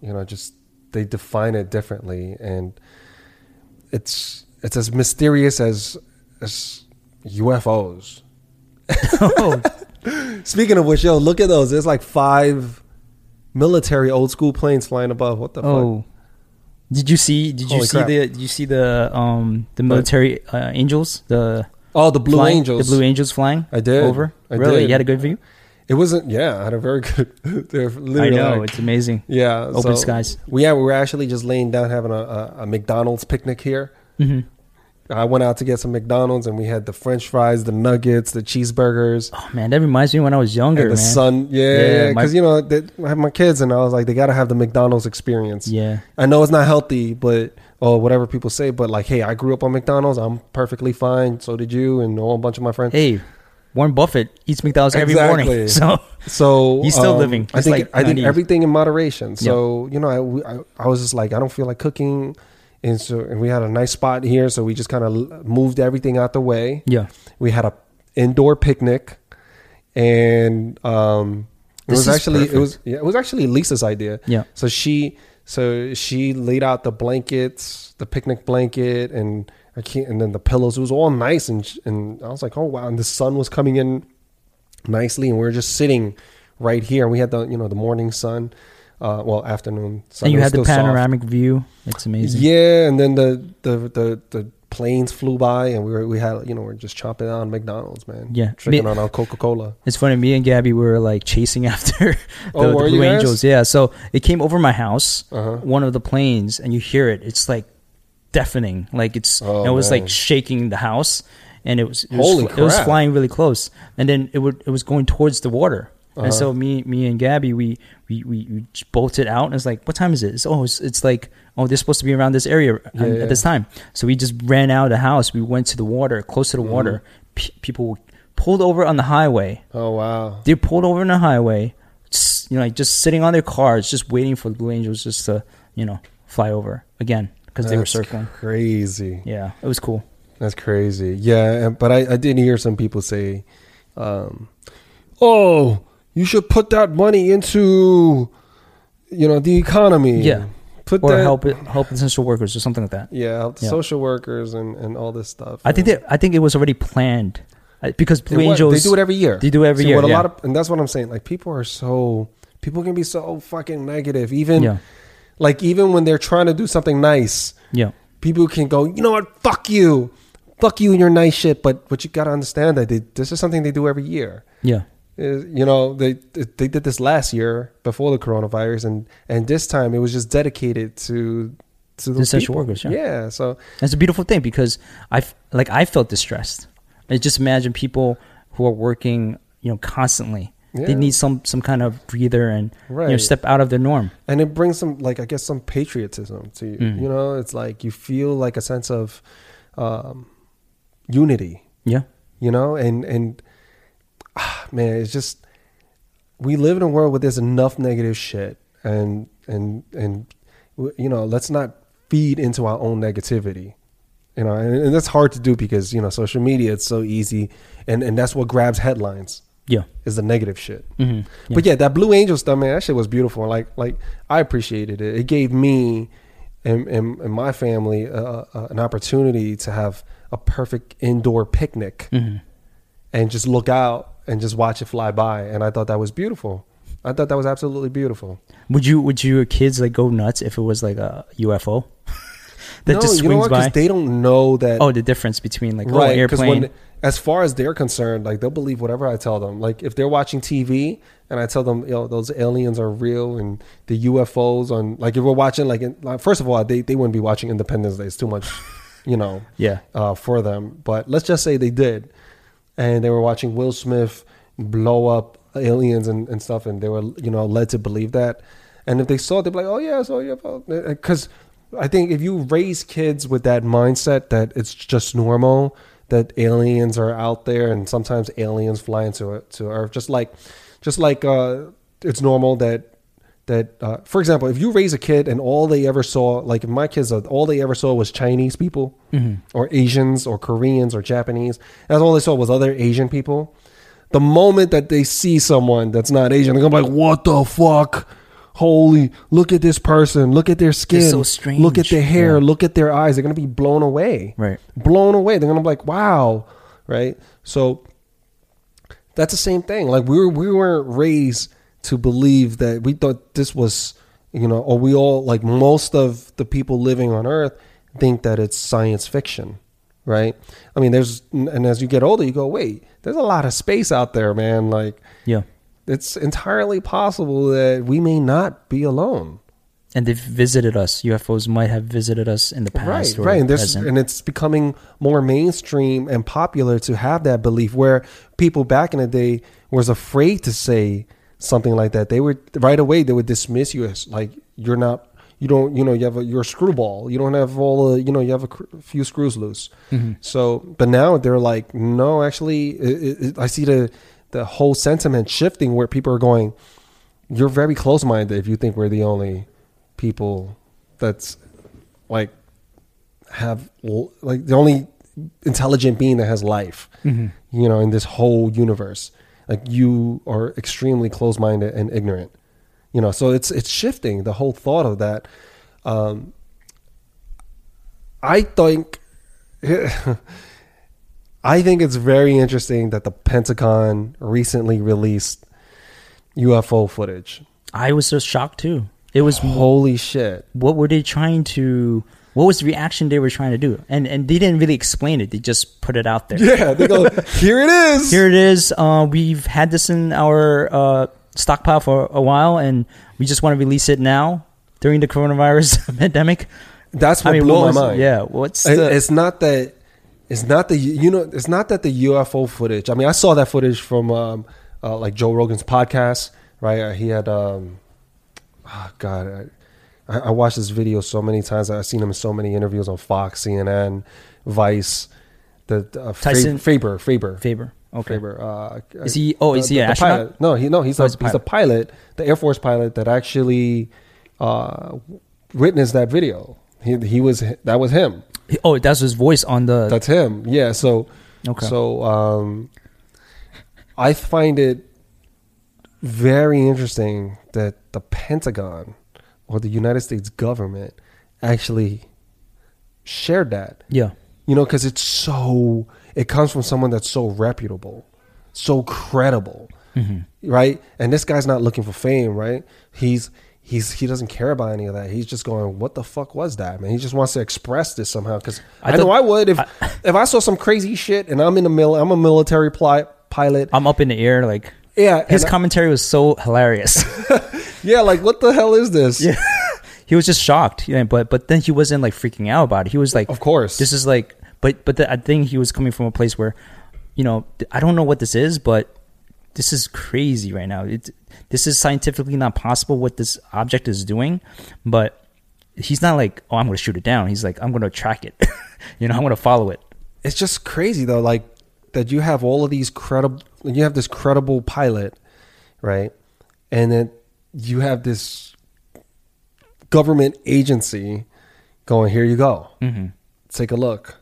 You know, just they define it differently, and it's it's as mysterious as as UFOs. oh, [laughs] Speaking of which, yo, look at those. There's like five military old school planes flying above. What the fuck? oh. Did you see? Did you see crap. the? Did you see the um the military uh, angels? The Oh, the Blue flying- Angels. The Blue Angels flying. I did. over. I really? did. You had a good view. It wasn't. Yeah, I had a very [laughs] good. They're I literally know like- it's amazing. yeah, Open so- skies. We yeah, we were actually just laying down having a, a, a McDonald's picnic here. hmm I went out to get some McDonald's and we had the French fries, the nuggets, the cheeseburgers, Oh man, that reminds me when I was younger, and the man. sun. Yeah, Yeah, yeah, my- because you know they, I have my kids and I was like, they got to have the McDonald's experience. yeah. I know it's not healthy, but or whatever people say, but like, hey, I grew up on McDonald's. I'm perfectly fine. So did you, and a whole bunch of my friends. Hey, Warren Buffett eats McDonald's every Exactly. morning. [laughs] So So [laughs] He's still um, living. I think like I think everything in moderation. So you know, I, I I was just like, I don't feel like cooking, and so and we had a nice spot here, so we just kind of moved everything out the way. yeah, We had a indoor picnic, and um, it This was actually it was yeah, it was actually Lisa's idea. yeah. So she so she laid out the blankets, the picnic blanket, and I can't, and then the pillows. It was all nice, and and I was like, oh wow! And the sun was coming in nicely, and we were just sitting right here. We had the you know the morning sun, uh, well afternoon. Sun and you had the still soft. panoramic view. It's amazing. Yeah, and then the the the the planes flew by, and we were we had you know we're just chopping on McDonald's, man. Yeah. drinking on our Coca Cola. It's funny. Me and Gabby were like chasing [laughs] after the, Oh, the Blue guys? Angels. Yeah. So it came over my house, Uh-huh. one of the planes, and you hear it. It's like deafening. Like it's Oh, it was man. like shaking the house, and it was it was, Holy it was flying really close, and then it would it was going towards the water. Uh-huh. And so me me and Gabby we, we we we bolted out and it's like what time is it? It's, oh it's, it's like oh they're supposed to be around this area at- Yeah, yeah. at this time. So we just ran out of the house. We went to the water, close to the water. Mm-hmm. P- people pulled over on the highway. Oh wow! They pulled over on the highway, just, you know, like just sitting on their cars, just waiting for the Blue Angels just to, you know, fly over again because they were circling. Crazy. Yeah, it was cool. That's crazy. Yeah, but I, I did hear some people say, um, "Oh, you should put that money into, you know, the economy. Yeah. put Or that, help it, help essential workers or something like that. yeah, help the Yeah. social workers and, and all this stuff. I think that I think it was already planned uh, because Blue Angels they do it every year. They do it every See, year. What a lot of, and that's what I'm saying. Like people are so people can be so fucking negative. Even yeah, like even when they're trying to do something nice, yeah, people can go, you know what, fuck you, fuck you and your nice shit. But but you got to understand that they, this is something they do every year. yeah. Uh, you know they they did this last year before the coronavirus and and this time it was just dedicated to to The those essential people. workers, yeah. yeah so that's a beautiful thing because I like I felt distressed. I just imagine people who are working, you know, constantly. They need some some kind of breather and you know step out of the norm. and it brings some like i guess some patriotism to you. Mm. you know it's like you feel like a sense of um unity. Yeah, you know and and ah, man it's just we live in a world where there's enough negative shit and and and you know let's not feed into our own negativity. You know and, and that's hard to do because you know social media it's so easy. And and that's what grabs headlines yeah, is the negative shit hmm but yeah that blue angel stuff man that shit was beautiful like like i appreciated it it gave me and, and, and my family uh, uh, an opportunity to have a perfect indoor picnic hmm and just look out and just watch it fly by. And I thought that was beautiful. I thought that was absolutely beautiful. Would you would your kids like go nuts if it was like a UFO? [laughs] that no, just you know swings what? by. Because they don't know that. oh, the difference between like oh, right. Because airplane. when, as far as they're concerned, like they'll believe whatever I tell them. Like if they're watching TV and I tell them, you know, those aliens are real and the UFOs on, like if we're watching, like, in, like first of all, they they wouldn't be watching Independence Day. It's too much, [laughs] you know, yeah, uh, for them. But let's just say they did, and they were watching Will Smith blow up aliens and, and stuff, and they were you know led to believe that. And if they saw, it, they'd be like, "Oh yeah, so yeah," because I think if you raise kids with that mindset that it's just normal that aliens are out there, and sometimes aliens fly into to Earth, just like just like uh, it's normal that that uh, for example if you raise a kid and all they ever saw like if my kids uh, all they ever saw was chinese people Mhm. or asians or koreans or japanese that's all they saw was other asian people the moment that they see someone that's not asian they're gonna be like what the fuck holy look at this person look at their skin so look at their hair Yeah. look at their eyes they're gonna be blown away right. blown away. They're gonna be like, "Wow!" Right? So that's the same thing. Like we were, we weren't raised to believe that we thought this was, you know, or we all like most of the people living on Earth think that it's science fiction, right? I mean, there's and as you get older, you go, "Wait, there's a lot of space out there, man." Like Yeah, it's entirely possible that we may not be alone. and they've visited us. UFOs might have visited us in the past, right, right, and this and it's becoming more mainstream and popular to have that belief. Where people back in the day was afraid to say something like that. They would right away they would dismiss you as like you're not, you don't, you know, you have a you're a screwball. You don't have all the, you know, you have a cr- few screws loose. Mhm. So, but now they're like, no, actually, it, it- I see the the whole sentiment shifting where people are going, you're very close minded if you think we're the only people that's like have like the only intelligent being that has life Mhm. you know in this whole universe like you are extremely close-minded and ignorant you know so it's it's shifting the whole thought of that um i think [laughs] i think it's very interesting that the pentagon recently released ufo footage I was so shocked too. It was holy shit what were they trying to? What was the reaction they were trying to do? And and they didn't really explain it. They just put it out there. yeah they go [laughs] here it is Here it is. Uh, we've had this in our uh, stockpile for a while, and we just want to release it now during the coronavirus [laughs] pandemic. that's what I mean, blew what my mind Yeah, what's It- the? it's not that it's not the you know it's not that the UFO footage. I mean, I saw that footage from um, uh, like Joe Rogan's podcast, right? Uh, He had um, oh God, I, I watched this video so many times. I've seen him in so many interviews on Fox, CNN, Vice, the, the uh, Tyson- Faber, Faber, Faber. Okay. Faber. Uh, Is he- oh, is he astronaut? pilot. No, he no, he's Oh, a, he's a he's a pilot, the Air Force pilot that actually uh, witnessed that video. He he was that was him. Oh, that's his voice on the. That's him. Yeah. So okay. so um, I find it very interesting that the Pentagon or the United States government actually shared that. yeah. You know, because it's so it comes from someone that's so reputable, so credible, hmm right? And this guy's not looking for fame, right? He's he's he doesn't care about any of that. He's just going, "What the fuck was that, man?" He just wants to express this somehow. Because I I, know I would if I- [laughs] if I saw some crazy shit and I'm in the mil, I'm a military pli- pilot. I'm up in the air. Like Yeah, his and I- commentary was so hilarious. [laughs] yeah, like what the hell is this? Yeah. [laughs] he was just shocked. Yeah, but but then he wasn't like freaking out about it. He was like, of course. this is like but but the, i think he was coming from a place where you know i don't know what this is but this is crazy right now. It this is scientifically not possible what this object is doing but he's not like oh i'm gonna shoot it down. He's like i'm gonna track it. [laughs] You know i'm gonna follow it. It's just crazy though like that you have all of these credible you have this credible pilot right? And then you have this government agency going here you go. Mm-hmm. take a look.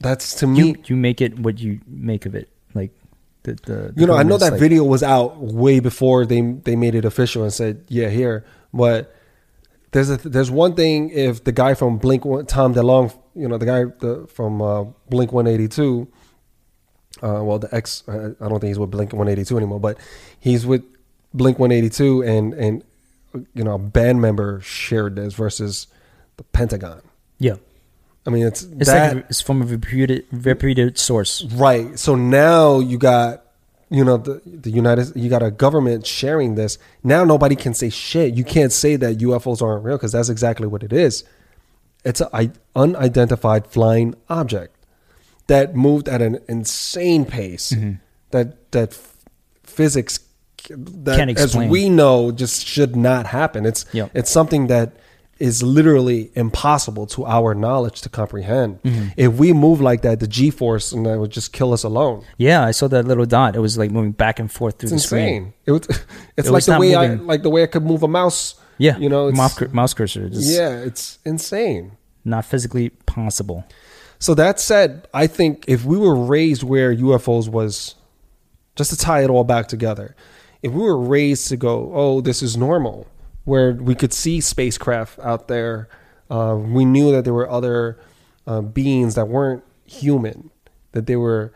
That's to me you you make it what you make of it the, the, you know i know that like- video was out way before they they made it official and said yeah here but there's a there's one thing if the guy from blink tom DeLonge you know the guy the, from uh, blink 182 uh, well the ex i don't think he's with blink 182 anymore but he's with blink 182 and and you know a band member shared this versus the pentagon Yeah. I mean, it's, It's that like it's from a reputed reputed source. right. So now you got, you know, the the United, you got a government sharing this. Now nobody can say shit. You can't say that UFOs aren't real because that's exactly what it is. It's an unidentified flying object that moved at an insane pace. Mm-hmm. That that physics that as we know just should not happen. It's Yep. it's something that is literally impossible to our knowledge to comprehend. Mm-hmm. If we move like that, the G force and that would just kill us alone. Yeah, I saw that little dot. It was like moving back and forth through It's the screen. insane. It was, [laughs] it's It like the way I like the way I could move a mouse. Yeah, you know, it's, mouse, mouse cursor. Just yeah, it's insane. not physically possible. So that said, I think if we were raised where UFOs was, just to tie it all back together, if we were raised to go, oh, this is normal, where we could see spacecraft out there, uh, we knew that there were other uh, beings that weren't human, that they were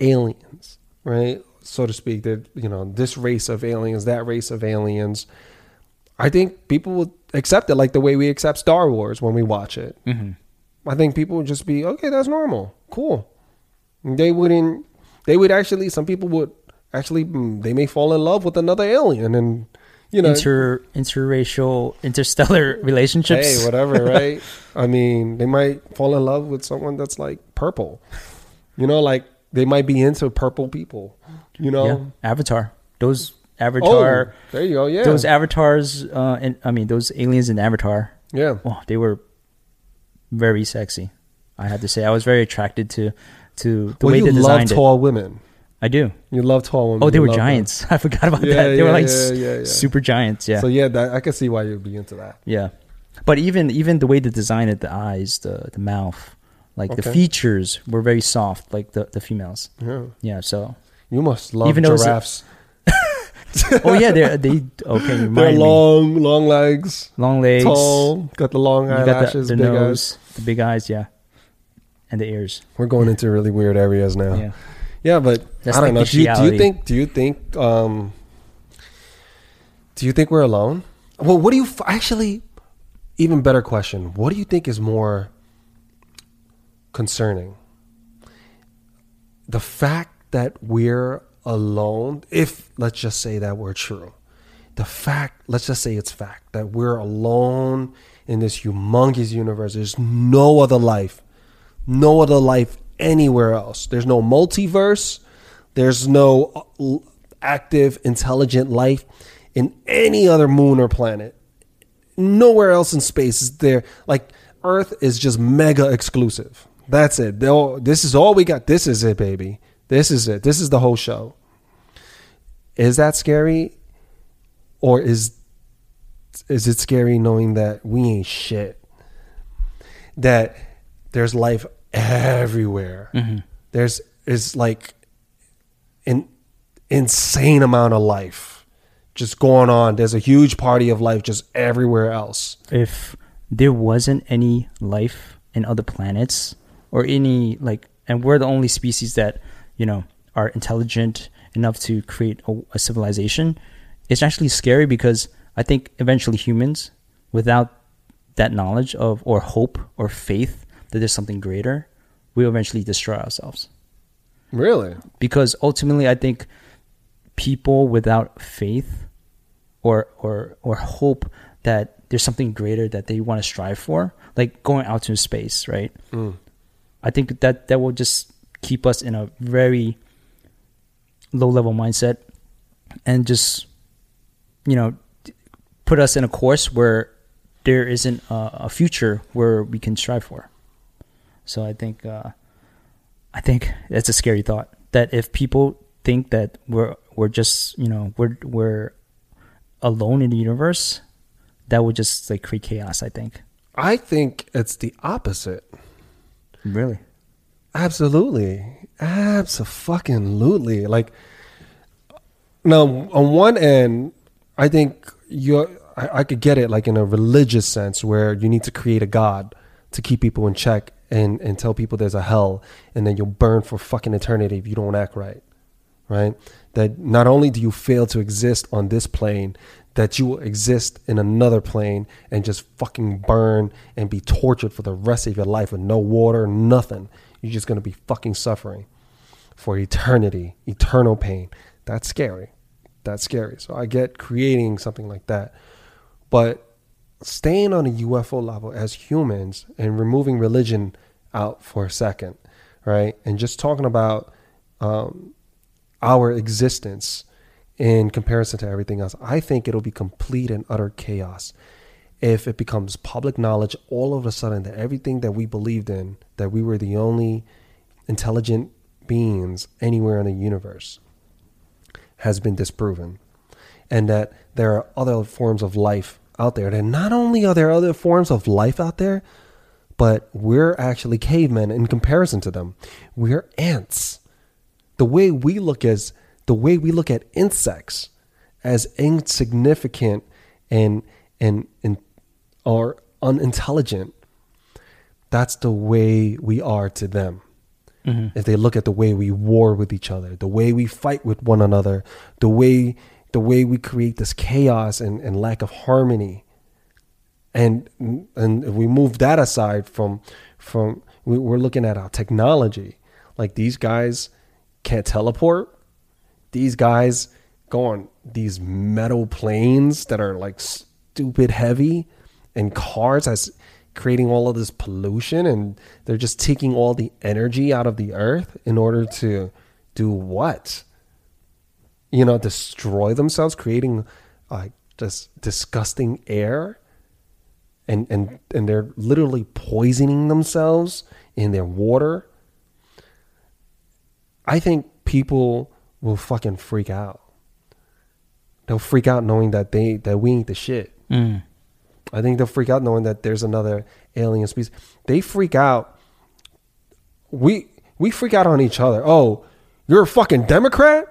aliens, right, so to speak. That you know, this race of aliens, that race of aliens. I think people would accept it like the way we accept Star Wars when we watch it. Mm-hmm. I think people would just be okay. That's normal, cool. They wouldn't. They would actually. Some people would actually. mm, They may fall in love with another alien, and you know, Inter interracial interstellar [laughs] relationships. hey, whatever, right? [laughs] I mean, they might fall in love with someone that's like purple. You know, like they might be into purple people. You know, Yeah, Avatar. Those Avatar. oh, there you go. Yeah, Those avatars. Uh, and I mean, those aliens in Avatar. yeah. Oh, they were very sexy. I had to say, I was very attracted to to the well, way they love designed it. tall women. I do. You love tall women. Oh, they You were love giants. [laughs] I forgot about Yeah, that. They were like yeah, yeah, yeah. super giants. Yeah, So yeah, that, I can see why you'd be into that. yeah. But even even the way they designed it, the eyes, the the mouth, like the Okay. features were very soft, like the the females. Yeah, Yeah. So. you must love Even though it's a- giraffes. [laughs] oh yeah, they they okay. You They're remind me. long, long legs, long legs. tall, got the long You got the, eyelashes, the big eyes. nose, the big eyes, yeah, and the ears. We're going into really weird areas now. Yeah. Yeah, but That's I don't know. Do you, do you think? Do you think? Um, do you think we're alone? Well, what do you f- actually? Even better question. What do you think is more concerning? The fact that we're alone, if let's just say that we're true, the fact, let's just say it's fact that we're alone in this humongous universe. There's no other life, no other life anywhere else. There's no multiverse. There's no uh, active, intelligent life in any other moon or planet. Nowhere else in space is there. Like Earth is just mega exclusive. That's it. They'll, this is all we got. This is it, baby. This is it. This is the whole show. Is that scary? Or is is it scary knowing that we ain't shit? That there's life everywhere. Mm-hmm. There's is like an insane amount of life just going on. There's a huge party of life just everywhere else. If there wasn't any life in other planets or any like, and we're the only species that you know are intelligent enough to create a, a civilization, it's actually scary because I think eventually humans, without that knowledge of or hope or faith that there's something greater, we'll eventually destroy ourselves. Really? because ultimately I think people without faith or or or hope that there's something greater that they want to strive for, like going out to space, right? Mm. I think that that will just keep us in a very low level mindset and just you know put us in a course where there isn't a, a future where we can strive for. So I think uh, I think that's a scary thought that if people think that we're we're just you know we're we're alone in the universe, that would just like create chaos. I think. I think it's the opposite. Really. Absolutely. Absolutely. Like now on one end, I think you I, I could get it like in a religious sense where you need to create a god to keep people in check and, and tell people there's a hell and then you'll burn for fucking eternity if you don't act right. right? That not only do you fail to exist on this plane, that you will exist in another plane and just fucking burn and be tortured for the rest of your life with no water, nothing. You're just gonna be fucking suffering for eternity, eternal pain. That's scary. That's scary. So I get creating something like that. But staying on a UFO level as humans and removing religion out for a second, right? And just talking about um, our existence in comparison to everything else, I think it'll be complete and utter chaos if it becomes public knowledge all of a sudden that everything that we believed in, that we were the only intelligent beings anywhere in the universe, has been disproven. And that there are other forms of life out there. And not only are there other forms of life out there, but we're actually cavemen in comparison to them. We're ants. The way we look as the way we look at insects as insignificant and and and or unintelligent, that's the way we are to them. Mm-hmm. If they look at the way we war with each other, the way we fight with one another, the way the way we create this chaos and, and lack of harmony, and and we move that aside from from we, we're looking at our technology, like these guys can't teleport. These guys go on these metal planes that are like stupid heavy, and cars as creating all of this pollution, and they're just taking all the energy out of the earth in order to do what? You know, destroy themselves, creating like this disgusting air and and and they're literally poisoning themselves in their water i think people will fucking freak out. They'll freak out knowing that they that we ain't the shit. Mm. i think they'll freak out knowing that there's another alien species. They freak out. We we freak out on each other. Oh you're a fucking democrat?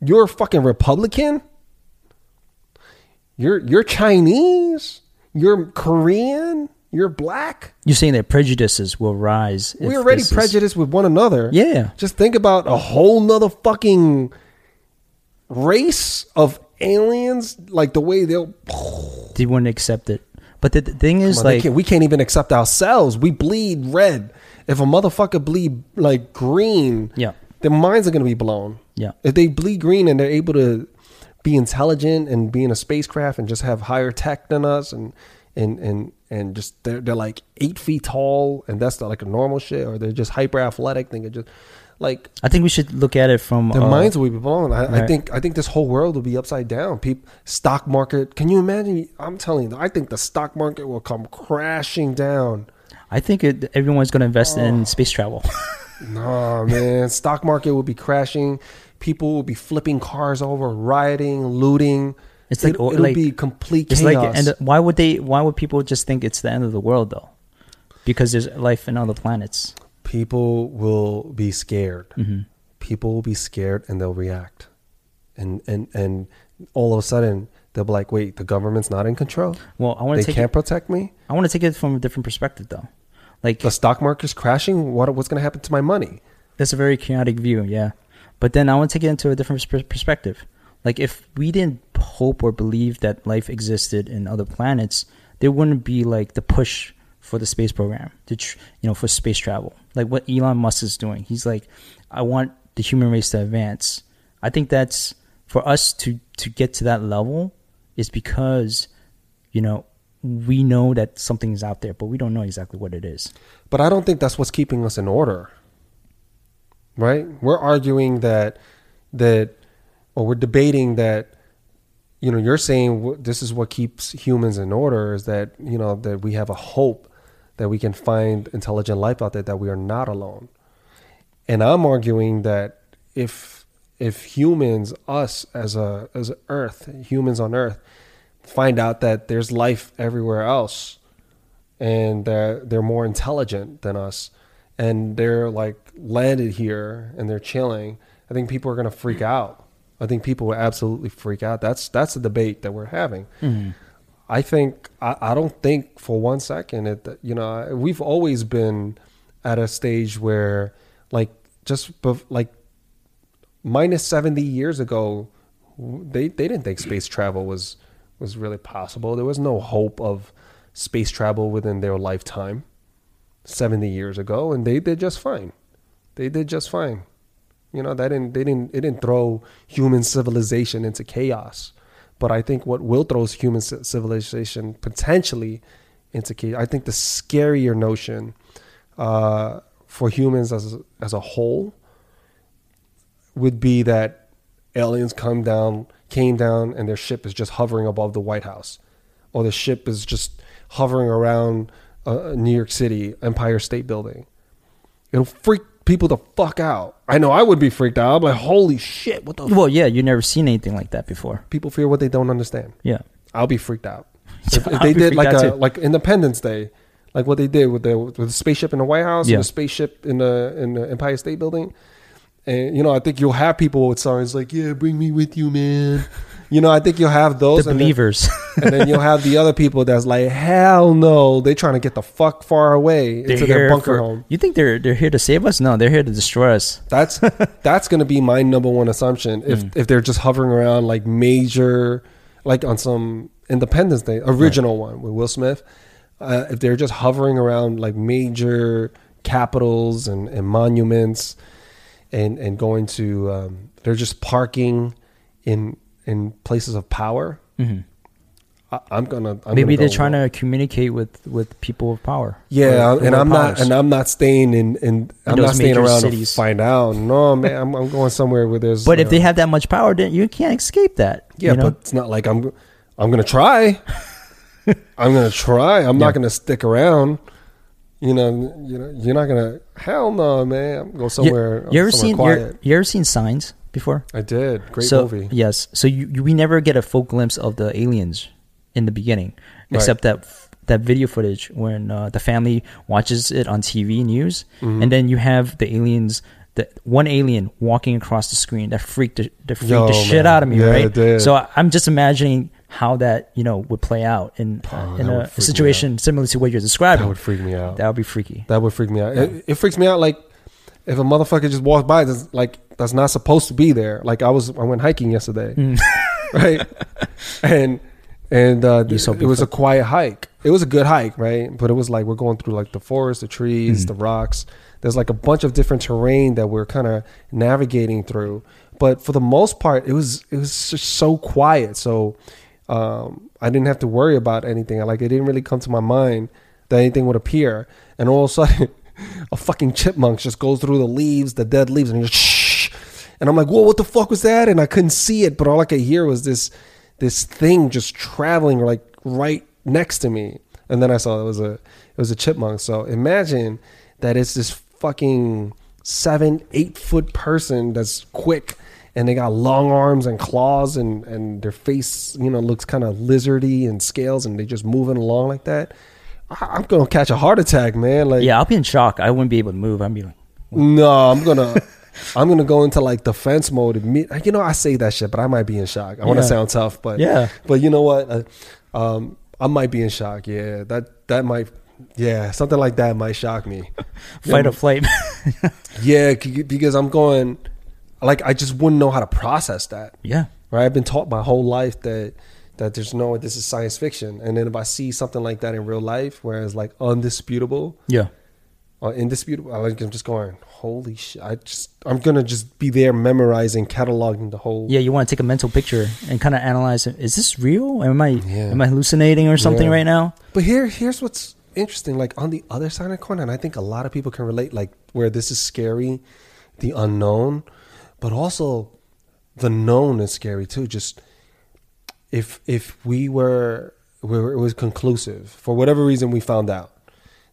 You're a fucking republican? You're you're chinese you're Korean. You're black. You're saying that prejudices will rise. We're already this is- prejudiced with one another. Yeah. Just think about a whole nother fucking race of aliens, like the way they'll. They wouldn't accept it. But the, the thing is, on, like, can't- we can't even accept ourselves. We bleed red. If a motherfucker bleed like green, Yeah. their minds are gonna be blown. Yeah. If they bleed green and they're able to be intelligent and be in a spacecraft and just have higher tech than us and and and and just they're they're like eight feet tall and that's not like a normal shit or they're just hyper athletic. thing. just like I think we should look at it from their uh, minds will be blown. I, I think I think this whole world will be upside down. People, stock market. Can you imagine? I'm telling you, I think the stock market will come crashing down. I think it, everyone's going to invest Oh. in space travel. [laughs] No man, stock market will be crashing. People will be flipping cars over, rioting, looting. It's like- it'll, it'll like- be complete chaos. like, and why would they? Why would people just think it's the end of the world though? Because there's life in other planets. people will be scared. hmm People will be scared and they'll react. And and and all of a sudden they'll be like, "Wait, the government's not in control. Well, I want They to take can't it, protect me." I want to take it from a different perspective though. Like the stock market's crashing. What what's going to happen to my money? That's a very chaotic view, yeah. But then I want to take it into a different perspective. Like, if we didn't hope or believe that life existed in other planets, there wouldn't be like the push for the space program, to tr- you know, for space travel. Like what Elon Musk is doing. He's like, I want the human race to advance. I think that's for us to to get to that level is because, you know, we know that something is out there, but we don't know exactly what it is. But I don't think that's what's keeping us in order. Right? We're arguing that that or we're debating that you know, you're saying this is what keeps humans in order is that, you know, that we have a hope that we can find intelligent life out there that we are not alone. And I'm arguing that if if humans us as a as a earth, humans on earth find out that there's life everywhere else and they're they're more intelligent than us and they're like landed here and they're chilling i think people are going to freak out i think people will absolutely freak out that's that's the debate that we're having mm-hmm. i think I, I don't think for one second it you know we've always been at a stage where like just bef- like minus 70 years ago, they they didn't think space travel was was really possible. There was no hope of space travel within their lifetime. 70 years ago and they did just fine. They did just fine. You know, that didn't they didn't it didn't throw human civilization into chaos. But I think what will throw human civilization potentially into chaos. I think the scarier notion uh, for humans as as a whole would be that aliens come down, came down, and their ship is just hovering above the White House, or the ship is just hovering around uh, New York City Empire State Building. It'll freak people the fuck out. I know I would be freaked out. I'm like, holy shit, what the? Well, yeah, you never seen anything like that before. People fear what they don't understand. Yeah. I'll be freaked out. [laughs] If, if they did like a too. like Independence Day, like what they did with the with the spaceship in the White House, Yeah. and the spaceship in the in the Empire State Building, and you know I think you'll have people with signs like, "Yeah, bring me with you, man." [laughs] You know, I think you'll have those, the and then, believers. [laughs] and then you'll have the other people that's like, "Hell no!" they're trying to get the fuck far away they're into their bunker for- home. You think they're they're here to save us? No, they're here to destroy us. [laughs] That's that's going to be my number one assumption. If Mm. if they're just hovering around like major, like on some Independence Day original one with Will Smith, uh, if they're just hovering around like major capitals and, and monuments, and and going to, um, they're just parking in in places of power. hmm I, I'm gonna I'm Maybe gonna they're go trying to communicate with with people of power. Yeah, Or- and I'm not, and I'm not staying in, in I'm those not staying around cities. to find out. No, man, I'm, I'm going somewhere where there's. But if uh, they have that much power, then you can't escape that. Yeah, you know? but it's not like I'm. I'm gonna try. [laughs] I'm gonna try. I'm Yeah. not gonna stick around. You know, you know, you're not gonna. Hell no, man. I'm go somewhere. you, ever somewhere seen quiet. you, you ever seen Signs before? I did. Great so, movie. Yes. So you, you we never get a full glimpse of the aliens in the beginning, Right. except that that video footage when uh, the family watches it on TV news, Mhm. and then you have the aliens. The one alien walking across the screen that freaked the, that freaked Yo, the shit out of me, Yeah, right? it did. So I- I'm just imagining how that you know would play out in Oh, in a situation similar to what you're describing. That would freak me out. That would be freaky. That would freak me out. It, it freaks me out like if a motherfucker just walks by that's like that's not supposed to be there. Like I was I went hiking yesterday, Mm. [laughs] right? And and uh, saw it was a quiet hike. It was a good hike, right? But it was like we're going through like the forest, the trees, Mhm. the rocks. There's like a bunch of different terrain that we're kind of navigating through. But for the most part, it was it was just so quiet. So um, I didn't have to worry about anything. Like it didn't really come to my mind that anything would appear. And all of a sudden, [laughs] [laughs] a fucking chipmunk just goes through the leaves, the dead leaves, and just shh. And I'm like, whoa, what the fuck was that? And I couldn't see it, but all I could hear was this this thing just traveling like right next to me. And then I saw it was a it was a chipmunk. So imagine that it's this fucking seven, eight foot person that's quick and they got long arms and claws and, and their face, you know, looks kind of lizardy and scales and they just moving along like that. I'm gonna catch a heart attack, man. Like Yeah, I'll be in shock. I wouldn't be able to move. I'd be like, no, I'm gonna [laughs] I'm gonna go into like defense mode. You know, I say that shit, but I might be in shock. I want to Yeah. sound tough, but Yeah. but you know what? Uh, um, I might be in shock. Yeah, that that might. Yeah, something like that might shock me. [laughs] fight or flight. [laughs] Yeah, because I'm going. Like I just wouldn't know how to process that. yeah. Right? I've been taught my whole life that that there's no this is science fiction, and then if I see something like that in real life, where it's like undisputable, Yeah. uh, indisputable. I like I'm just going, holy shit! I just I'm gonna just be there memorizing, cataloging the whole. Yeah, you want to take a mental picture and kind of analyze it. Is this real? Am I Yeah. am I hallucinating or something Yeah. right now? But here here's what's interesting. Like on the other side of the coin, and I think a lot of people can relate. Like where this is scary, the unknown, but also the known is scary too. Just if if we were, we were it was conclusive for whatever reason we found out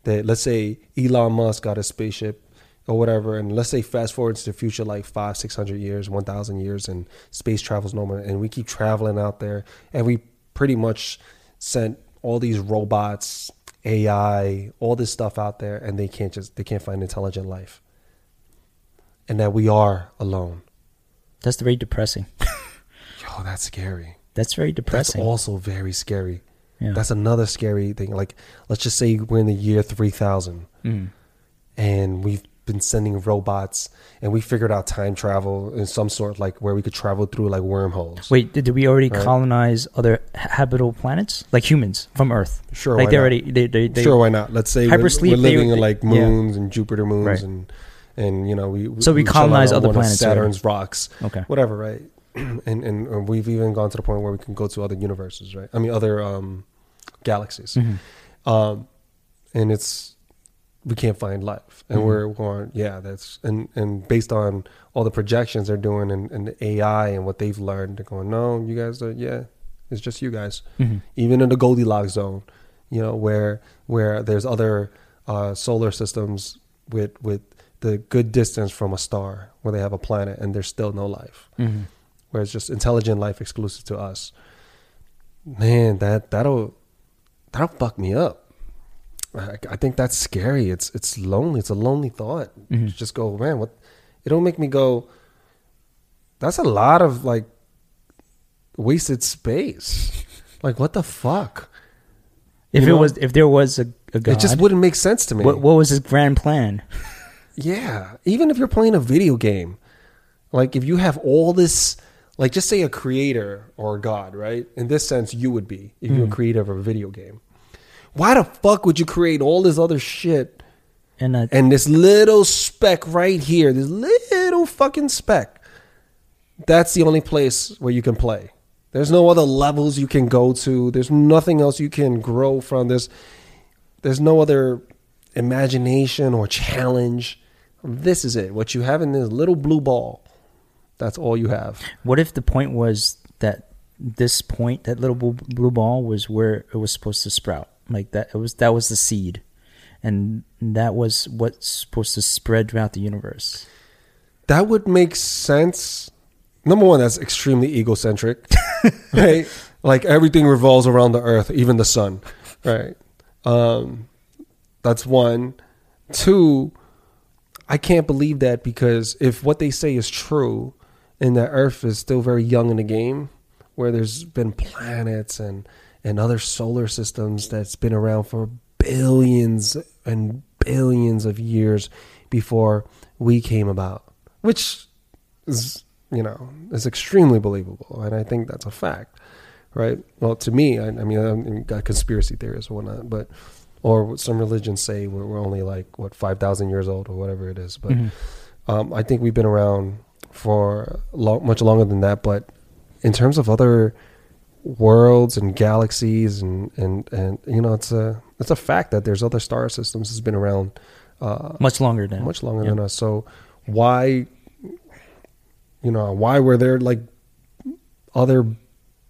that let's say Elon Musk got a spaceship or whatever, and let's say fast forward to the future like five, six hundred years, one thousand years, and space travel's normal, and we keep traveling out there, and we pretty much sent all these robots, AI, all this stuff out there, and they can't just they can't find intelligent life, and that we are alone. That's very depressing. [laughs] Yo, that's scary. That's very depressing. That's also very scary. yeah. That's another scary thing. Like, let's just say we're in the year three thousand. Mm. and we've been sending robots, and we figured out time travel in some sort, like where we could travel through like wormholes. Wait, did, did we already Right. colonize other habitable planets like humans from Earth? sure, like why they not? already they they, they sure, why not? Let's say we're, we're living they- in like yeah. moons and Jupiter moons Right. and and you know we So we chill colonize other planets. Saturn's rocks, okay. whatever, right? [clears throat] and and uh, we've even gone to the point where we can go to other universes, right? I mean, other um, galaxies. Mhm. um, and it's we can't find life, and Mhm. we're going, yeah, that's and and based on all the projections they're doing and, and the AI and what they've learned, they're going, no, you guys are, yeah, it's just you guys, Mhm. even in the Goldilocks zone, you know, where where there's other uh, solar systems with with the good distance from a star where they have a planet and there's still no life, Mhm. Where it's just intelligent life exclusive to us. Man, that that'll that'll fuck me up. I, I think that's scary. It's it's lonely. It's a lonely thought. Mhm. To just go, man. What? It'll make me go. That's a lot of like wasted space. like what the fuck? If You it know? was if there was a, a god, It just wouldn't make sense to me. what what was his grand plan? [laughs] Yeah, even if you're playing a video game, like if you have all this, like just say a creator or a god, right? In this sense, you would be if you're a Mm. creator of a video game. Why the fuck would you create all this other shit And uh, and this little speck right here, this little fucking speck? That's the only place where you can play. There's no other levels you can go to. There's nothing else you can grow from. There's there's no other imagination or challenge. This is it. What you have in this little blue ball. That's all you have. what if the point was that this point, that little blue, blue ball, was where it was supposed to sprout? Like that, it was that was the seed, and that was what's supposed to spread throughout the universe. That would make sense. Number one, that's extremely egocentric, [laughs] right? Like everything revolves around the earth, even the sun, right? Um, that's one. Two, I can't believe that because if what they say is true, and that Earth is still very young in the game, where there's been planets and and other solar systems that's been around for billions and billions of years before we came about, which is you know is extremely believable, and I think that's a fact, right? Well, to me, I, I mean, I've got conspiracy theories or whatnot, but or some religions say we're, we're only like what five thousand years old or whatever it is, but Mhm. um, I think we've been around for lo- much longer than that. But in terms of other worlds and galaxies, and, and, and you know, it's a it's a fact that there's other star systems that's been around uh, much longer than much longer yeah. than us. So why, you know, why were there like other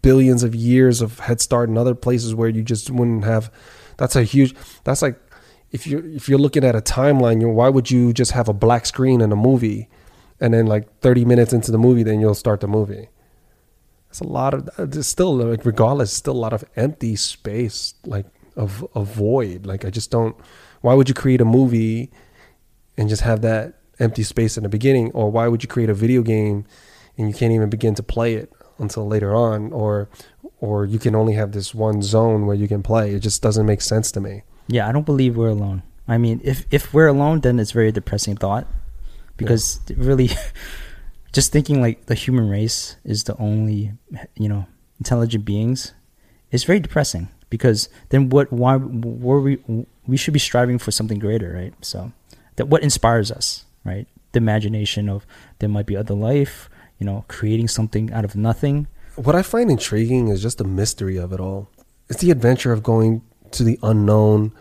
billions of years of head start in other places where you just wouldn't have? That's a huge. That's like if you if you're looking at a timeline, you know, why would you just have a black screen in a movie, and then like 30 minutes into the movie, then you'll start the movie. It's a lot of. Uh, There's still like regardless, still a lot of empty space, like of a void. Like I just don't. Why would you create a movie and just have that empty space in the beginning, or why would you create a video game and you can't even begin to play it until later on, or or you can only have this one zone where you can play? It just doesn't make sense to me. Yeah, I don't believe we're alone. I mean, if if we're alone, then it's very depressing thought, because really, [laughs] just thinking like the human race is the only you know intelligent beings is very depressing. Because then what? Why were we? We should be striving for something greater, right? So that what inspires us, right? The imagination of there might be other life, you know, creating something out of nothing. What I find intriguing is just the mystery of it all. It's the adventure of going to the unknown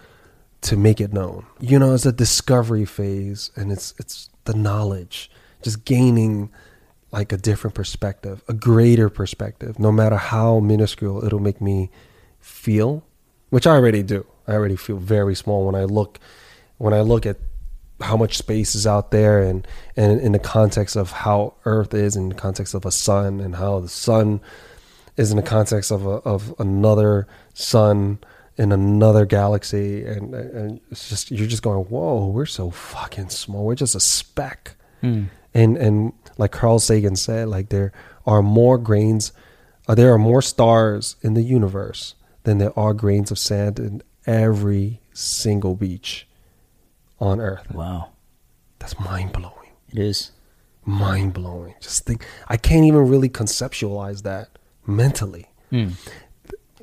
to make it known. You know, it's a discovery phase and it's it's the knowledge, just gaining like a different perspective, a greater perspective, no matter how minuscule it'll make me feel, which I already do. I already feel very small when I look when I look at how much space is out there and and in the context of how earth is in the context of a sun and how the sun is in the context of a, of another sun in another galaxy and and it's just you're just going whoa we're so fucking small we're just a speck Hmm. and and like Carl Sagan said like there are more grains uh, there are more stars in the universe than there are grains of sand in every single beach on earth Wow. That's mind blowing. It is. Mind blowing. Just think, I can't even really conceptualize that mentally. Mm.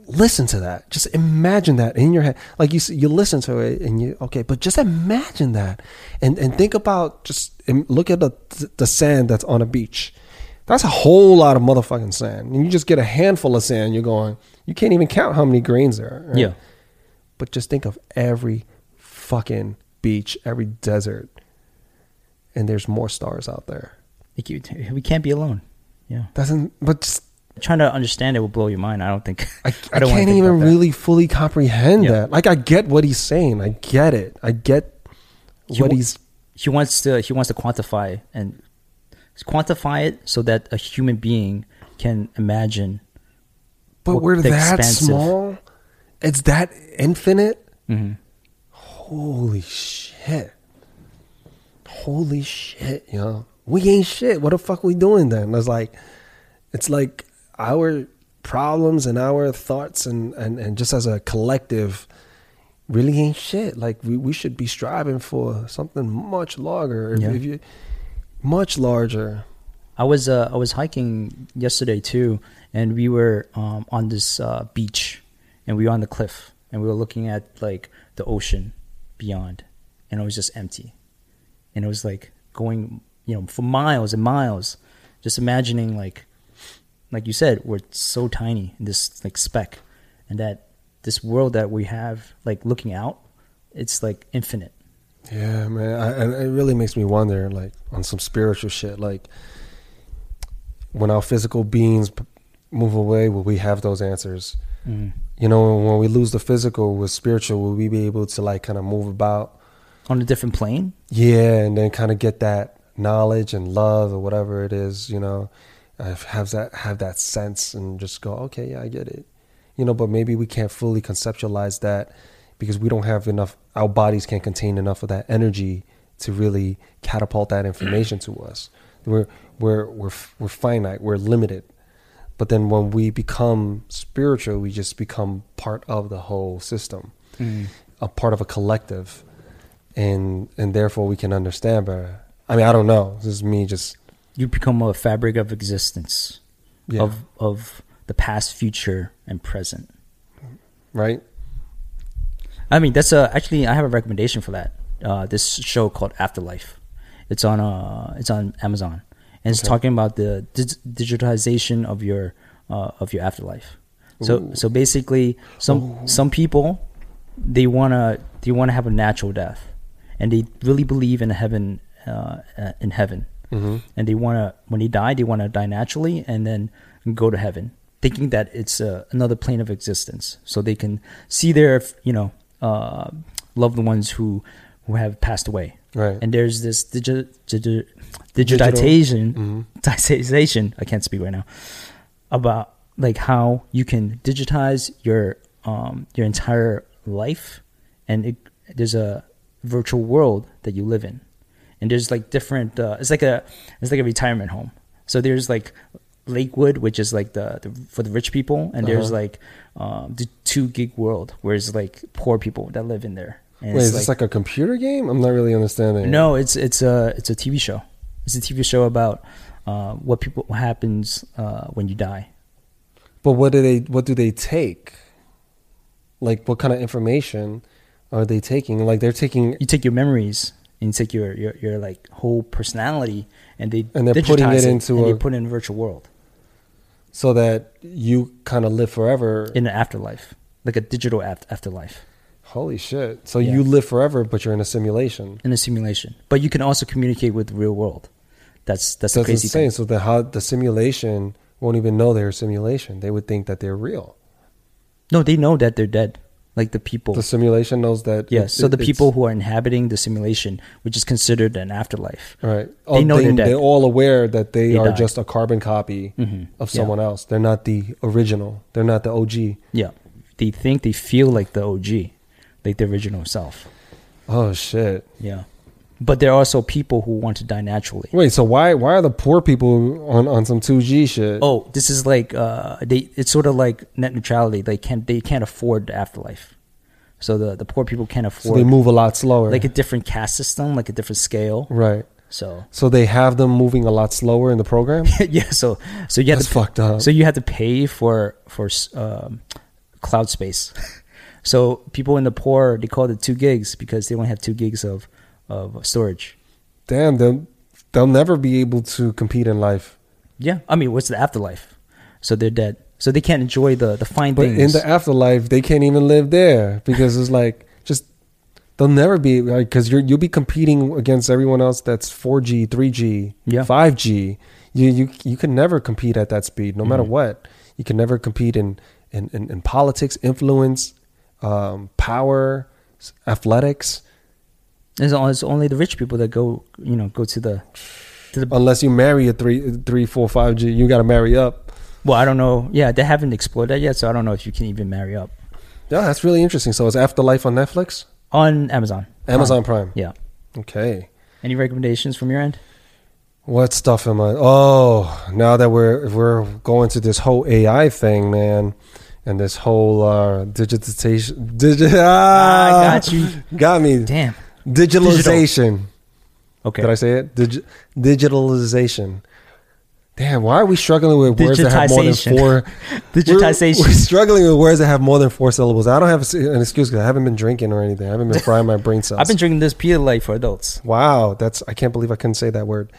Listen to that. Just imagine that in your head. Like you, you listen to it and you okay, but just imagine that, and and think about just look at the the sand that's on a beach. That's a whole lot of motherfucking sand, and you just get a handful of sand. You're going, you can't even count how many grains there are. right? Yeah. But just think of every fucking beach, every desert, and there's more stars out there. We can't be alone. Yeah. Doesn't but just Trying to understand it will blow your mind. I don't think. I, [laughs] I, don't wanna can't even really fully comprehend Yeah. that. Like I get what he's saying. I get it. I get He what he's He wants to. He wants to quantify and quantify it so that a human being can imagine. but we're that small. It's that infinite. Mhm. Holy shit. Holy shit, yo. We ain't shit. What the fuck we doing then? It's like it's like our problems and our thoughts and, and, and just as a collective really ain't shit. Like we, we should be striving for something much larger. Yeah. if you much larger. I was uh, I was hiking yesterday too, and we were um, on this uh, beach, and we were on the cliff, and we were looking at like the ocean beyond, and it was just empty, and it was like going you know for miles and miles, just imagining like, like you said, we're so tiny in this like speck, and that this world that we have like looking out, it's like infinite. Yeah, man. I, and it really makes me wonder, like, on some spiritual shit. Like, when our physical beings move away, will we have those answers? Mm. You know, when we lose the physical with spiritual, will we be able to, like, kind of move about? On a different plane, Yeah, and then kind of get that knowledge and love or whatever it is, you know, have that have that sense and just go, okay, yeah, I get it, you know. But maybe we can't fully conceptualize that because we don't have enough. Our bodies can't contain enough of that energy to really catapult that information to us. We're we're we're we're finite. We're limited. But then when we become spiritual, we just become part of the whole system mm. a part of a collective and and therefore we can understand better i mean i don't know this is me just you become a fabric of existence. yeah of of the past, future, and present. right I mean, that's a actually I have a recommendation for that. Uh, this show called Afterlife. It's on uh, it's on Amazon, and it's Okay. talking about the dig- digitalization of your uh, of your afterlife. So Ooh. so basically, some some people they wanna they wanna have a natural death, and they really believe in heaven uh, uh, in heaven, mm-hmm. and they wanna when they die they wanna die naturally and then go to heaven, thinking that it's uh, another plane of existence, so they can see their you know uh, loved ones who who have passed away. right And there's this digi- digi- digitization, Mhm. digitization. I can't speak right now about like how you can digitize your um, your entire life, and it, there's a virtual world that you live in, and there's like different. Uh, it's like a it's like a retirement home. So there's like Lakewood, which is like the, the for the rich people, and there's Uh-huh. like um, the two gig world, where it's like poor people that live in there. And wait it's is this like a computer game i'm not really understanding no, it's it's a it's a TV show. It's a TV show about uh, what people what happens uh, when you die. but what do they what do they take like what kind of information are they taking like they're taking You take your memories take your your, like whole personality, and they And they're putting it into and they a- put it in a virtual world so that you kind of live forever in an afterlife, like a digital aft- afterlife holy shit so Yeah. you live forever but you're in a simulation in a simulation. But you can also communicate with the real world. That's that's the That's crazy insane. thing. So the how the simulation won't even know they're a simulation. They would think that they're real. No, they know that they're dead. Like the people. The simulation knows that. Yes. it- so the people who are inhabiting the simulation, which is considered an afterlife. right? they know they're dead. They're all aware that they, They are died. just a carbon copy Mhm. of Yeah. someone else. They're not the original. They're not the OG. Yeah. They think they feel like the OG, like the original self. Oh shit! Yeah. But there are also people who want to die naturally. Wait, so why why are the poor people on on some two G shit? Oh, this is like uh they it's sort of like net neutrality. They can't they can't afford the afterlife. so the the poor people can't afford. So they move a lot slower. like a different caste system, like a different scale. right. So So they have them moving a lot slower in the program. [laughs] yeah, so so you have That's to fucked up. so you have to pay for for um, cloud space. [laughs] so people in the poor they call it two gigs because they only have two gigs of of storage. Damn, they'll they'll never be able to compete in life. Yeah, I mean, what's the afterlife? So they're dead. So they can't enjoy the the fine But things. in the afterlife, they can't even live there because it's like just they'll never be like because you're you'll be competing against everyone else that's 4G, 3G, Yeah. 5G. You you you can never compete at that speed, no matter Mhm. what. You can never compete in in in, in politics, influence, um, power, athletics, It's it's only the rich people that go, you know, go to the to the. unless you marry a three three four five G. You got to marry up. Well, I don't know. Yeah, they haven't explored that yet, so I don't know if you can even marry up Yeah, that's really interesting. So it's Afterlife on Netflix, on Amazon. Amazon Prime. Yeah. Okay. Any recommendations from your end? What stuff am I? Oh, now that we're we're going to this whole AI thing, man, and this whole uh, digitization, digi- ah, I got you. got me. Damn. Digitalization. Okay. Did I say it? Digi- digitalization. Damn, why are we struggling with words that have more than four? [laughs] Digitization. We're, we're struggling with words that have more than four syllables. I don't have an excuse because I haven't been drinking or anything. I haven't been frying my [laughs] brain cells. I've been drinking this Pedialyte for adults. Wow, that's I can't believe I couldn't say that word.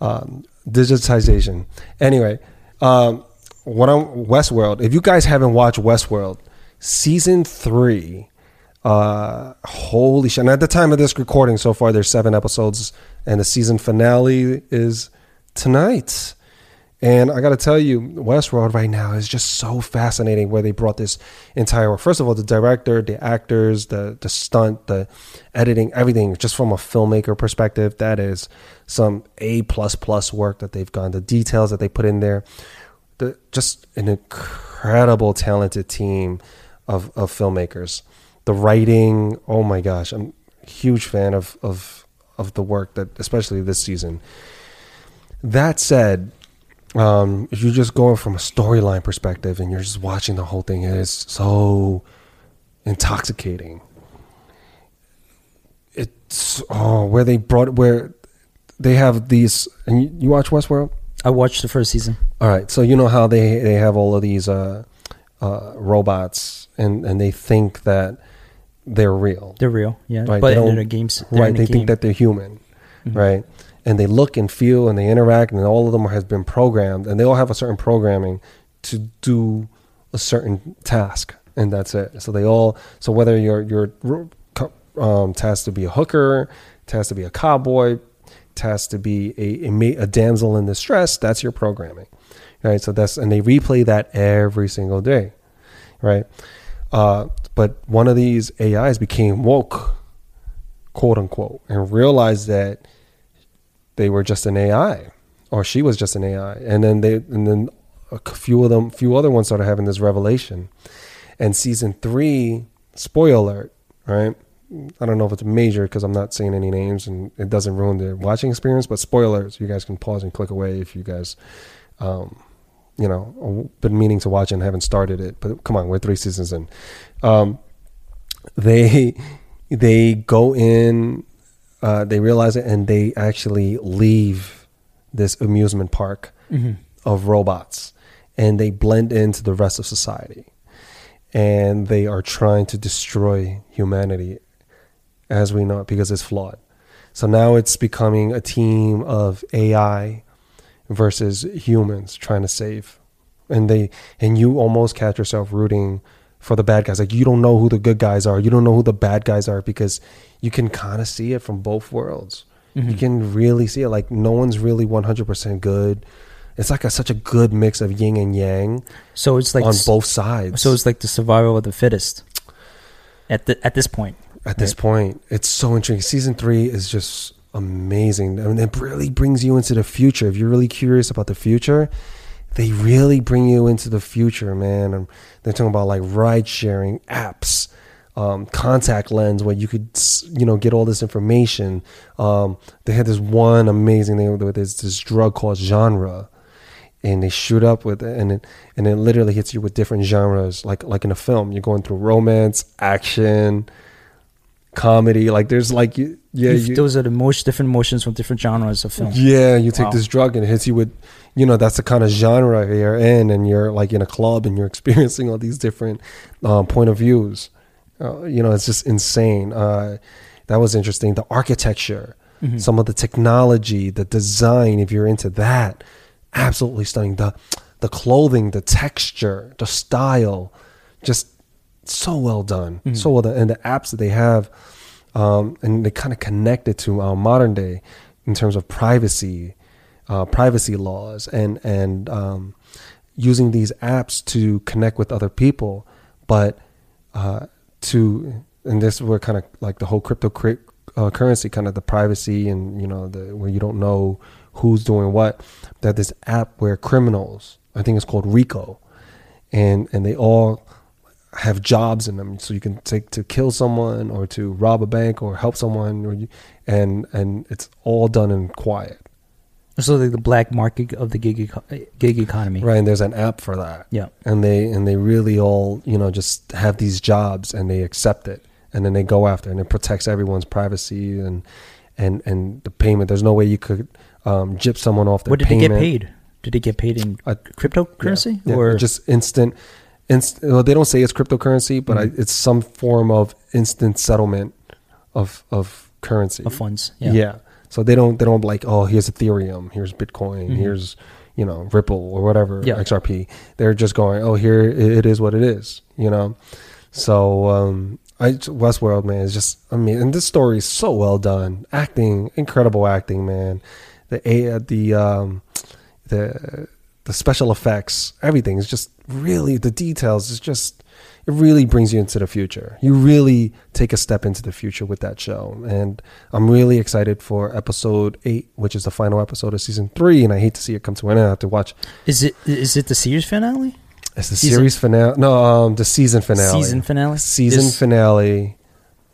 Um, digitization. Anyway, um, what I'm Westworld. If you guys haven't watched Westworld, season three, uh, holy shit! And at the time of this recording, so far there's seven episodes, and the season finale is tonight. And I got to tell you, Westworld right now is just so fascinating where they brought this entire. First of all, the director, the actors, the the stunt, the editing, everything, just from a filmmaker perspective, that is some A plus plus work that they've gone. The details that they put in there, the just an incredible talented team of of filmmakers. The writing, oh my gosh, I'm a huge fan of of of the work that, especially this season. That said, um, if you're just going from a storyline perspective and you're just watching the whole thing, it is so intoxicating. It's oh, where they brought where they have these, and you, you watch Westworld. I watched the first season. All right, so you know how they they have all of these uh, uh, robots, and and they think that they're real, They're real, yeah. Right, but they in the games, right? They game. think that they're human, Mhm. right? And they look and feel and they interact, and all of them has been programmed, and they all have a certain programming to do a certain task, and that's it. So they all, so whether you're you're um, tasked to be a hooker, tasked to be a cowboy, tasked to be a a, a damsel in distress, that's your programming, right? So that's and they replay that every single day, right? Uh, but one of these AIs became woke, quote unquote, and realized that they were just an AI, or she was just an AI, and then they and then a few of them, few other ones started having this revelation, and season three, spoiler alert, right? I don't know if it's major because I'm not saying any names and it doesn't ruin the watching experience, but spoilers, you guys can pause and click away if you guys, um, you know, been meaning to watch and haven't started it. But come on, we're three seasons in. Um, they they go in, uh, they realize it, and they actually leave this amusement park Mhm. of robots, and they blend into the rest of society, and they are trying to destroy humanity as we know it because it's flawed. So now it's becoming a team of AI versus humans trying to save. And they and you almost catch yourself rooting for the bad guys. Like you don't know who the good guys are. You don't know who the bad guys are because you can kind of see it from both worlds. You Mhm. can really see it. Like no one's really 100% good. It's like a, such a good mix of yin and yang So it's like on s- both sides. So it's like the survival of the fittest. At the at this point, at this Right. point. It's so intriguing. Season three is just amazing. I mean, it really brings you into the future. If you're really curious about the future, they really bring you into the future, man. And they're talking about like ride sharing apps, um, contact lens, where you could, you know, get all this information. Um, they had this one amazing thing with this this drug called genre. and they shoot up with it, and it and it literally hits you with different genres, like like in a film. You're going through romance, action, comedy. Like there's like yeah, you, those are the most different emotions from different genres of film. yeah. You take Wow. this drug and it hits you with, you know, that's the kind of genre you're in, and you're like in a club and you're [laughs] experiencing all these different um, point of views. Uh, you know, it's just insane. Uh, that was interesting. The architecture, Mhm. some of the technology, the design. If you're into that, absolutely stunning. The the clothing, the texture, the style, just so well done. Mhm. So well done. And the apps that they have, um, and they kind of connect it to uh, modern day in terms of privacy, uh, privacy laws, and and um, using these apps to connect with other people, but uh, to and this is where kind of like the whole crypto cri- uh, currency, kind of the privacy and you know the where you don't know who's doing what. That this app where criminals, I think it's called Rico, and and they all have jobs in them, so you can take to kill someone or to rob a bank or help someone, or you, and and it's all done in quiet. So like the black market of the gig eco- gig economy. Right, and there's an app for that. Yeah. and they and they really all you know just have these jobs and they accept it and then they go after it and it protects everyone's privacy and and and the payment. There's no way you could um, jip someone off their What did payment. they get paid? Did they get paid in Uh, cryptocurrency Yeah, or just instant. Inst- well, they don't say it's cryptocurrency, but Mhm. I, it's some form of instant settlement of of currency. of funds? Yeah. So they don't they don't like oh here's Ethereum here's Bitcoin Mhm. here's you know Ripple or whatever Yeah. XRP. They're just going oh here it is what it is you know. So um, I Westworld man is just I mean and this story is so well done acting incredible acting man the a the um, the the special effects everything is just really the details is just it really brings you into the future. You really take a step into the future with that show. And I'm really excited for episode eight, which is the final episode of season three. And I hate to see it come to an end. I have to watch. Is it is it the series finale? It's the Season- series finale. No, um, the season finale. Season finale. Season finale.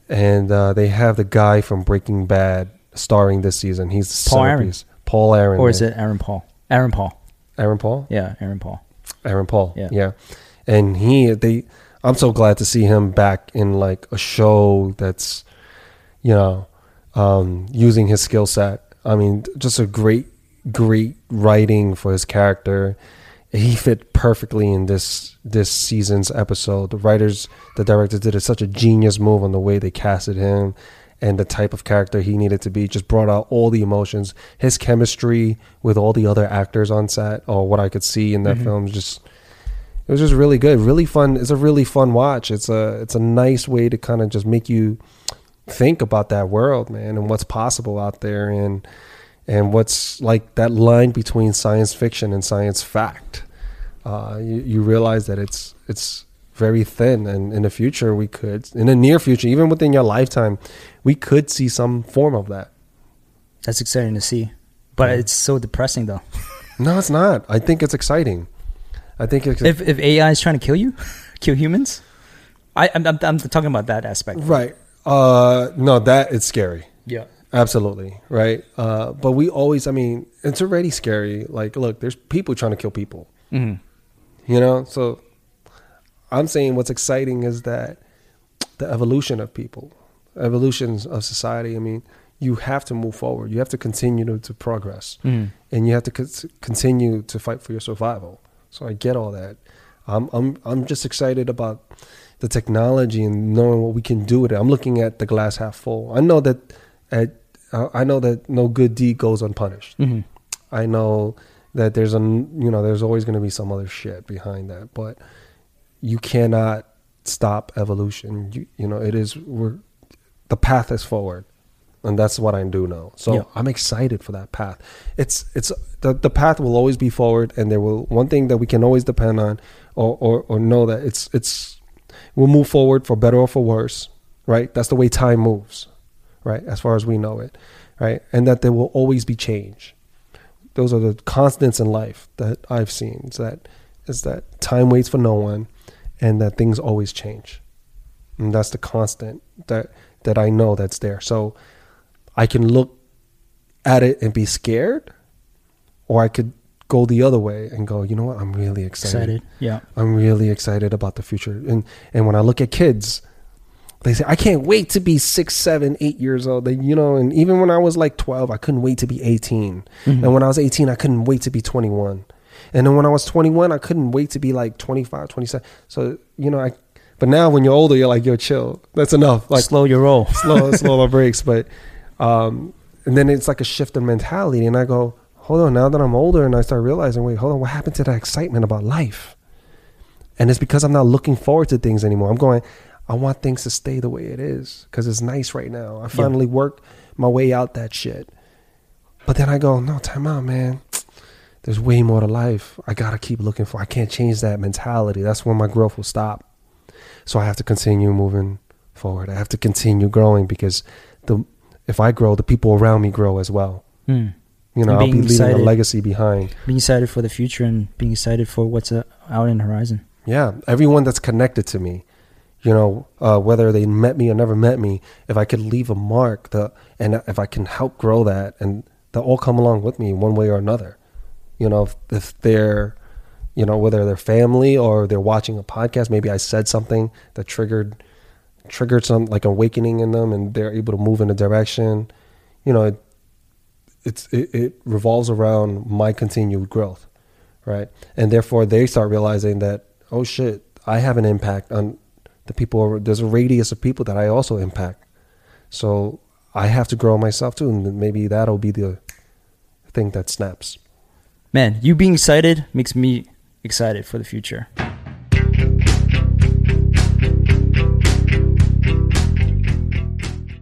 And uh, they have the guy from Breaking Bad starring this season. He's the Paul Aaron. Paul Aaron. or is man. it Aaron Paul? Aaron Paul. Aaron Paul? Yeah, Aaron Paul. Aaron Paul. Yeah. Yeah. And he they I'm so glad to see him back in like a show that's you know um using his skill set. I mean, just a great great writing for his character. He fit perfectly in this this season's episode. The writers, the director did such a genius move on the way they casted him and the type of character he needed to be. Just brought out all the emotions. His chemistry with all the other actors on set, or what I could see in that Mhm. film, just it was just really good, really fun. It's a really fun watch. It's a it's a nice way to kind of just make you think about that world, man, and what's possible out there, and and what's like that line between science fiction and science fact. Uh, you, you realize that it's it's very thin, and in the future we could, in the near future, even within your lifetime, we could see some form of that. That's exciting to see, but Yeah. it's so depressing though. No, it's not. I think it's exciting. I think if if AI is trying to kill you, [laughs] kill humans, I I'm, I'm, I'm talking about that aspect. right. Uh, no, that it's scary. Yeah. Absolutely, right? Uh, but we always, I mean, it's already scary. Like, look, there's people trying to kill people, hmm you know? So I'm saying what's exciting is that the evolution of people, evolutions of society. I mean, you have to move forward. You have to continue to, to progress, hmm and you have to con- continue to fight for your survival. So I get all that. I'm, I'm, I'm just excited about the technology and knowing what we can do with it. I'm looking at the glass half full. I know that at, uh, I know that no good deed goes unpunished. hmm I know that there's a you know there's always going to be some other shit behind that, but you cannot stop evolution. You you know it is we're the path is forward, and that's what I do now. So Yeah. I'm excited for that path. It's it's the the path will always be forward, and there will one thing that we can always depend on, or or, or know that it's it's we'll move forward for better or for worse, right? That's the way time moves, right? As far as we know it, right? And that there will always be change. Those are the constants in life that I've seen. Is that is that time waits for no one, and that things always change, and that's the constant that that I know that's there. So I can look at it and be scared, or I could go the other way and go, you know what? I'm really excited. Excited. Yeah. I'm really excited about the future. And and when I look at kids, they say, I can't wait to be six, seven, eight years old. They, you know, and even when I was like 12, I couldn't wait to be 18. Mhm. And when I was 18, I couldn't wait to be 21. And then when I was 21, I couldn't wait to be like 25, 27. So, you know, I, but now when you're older, you're like, yo, chill. That's enough. Like, slow your roll. slow, [laughs] slow the brakes. But, um, and then it's like a shift in mentality. And I go, hold on, now that I'm older and I start realizing, wait, hold on, what happened to that excitement about life? And it's because I'm not looking forward to things anymore. I'm going, I want things to stay the way it is because it's nice right now. I finally worked my way out that shit. But then I go, no, time out, man. There's way more to life. I gotta keep looking for. I can't change that mentality. That's when my growth will stop. So I have to continue moving forward. I have to continue growing because the if I grow, the people around me grow as well. Hmm. You know, I'll be leaving a legacy behind. Being excited for the future and being excited for what's uh, out in the horizon. Yeah, everyone that's connected to me, you know, uh, whether they met me or never met me, if I could leave a mark, the and if I can help grow that, and they'll all come along with me one way or another. You know, if, if they're, you know, whether they're family or they're watching a podcast, maybe I said something that triggered triggered some like awakening in them, and they're able to move in a direction. You know, it, it's it, it revolves around my continued growth right? And therefore, they start realizing that, oh shit, I have an impact on the people. There's a radius of people that I also impact. So I have to grow myself too, and maybe that'll be the thing that snaps. Man, you being excited makes me excited for the future.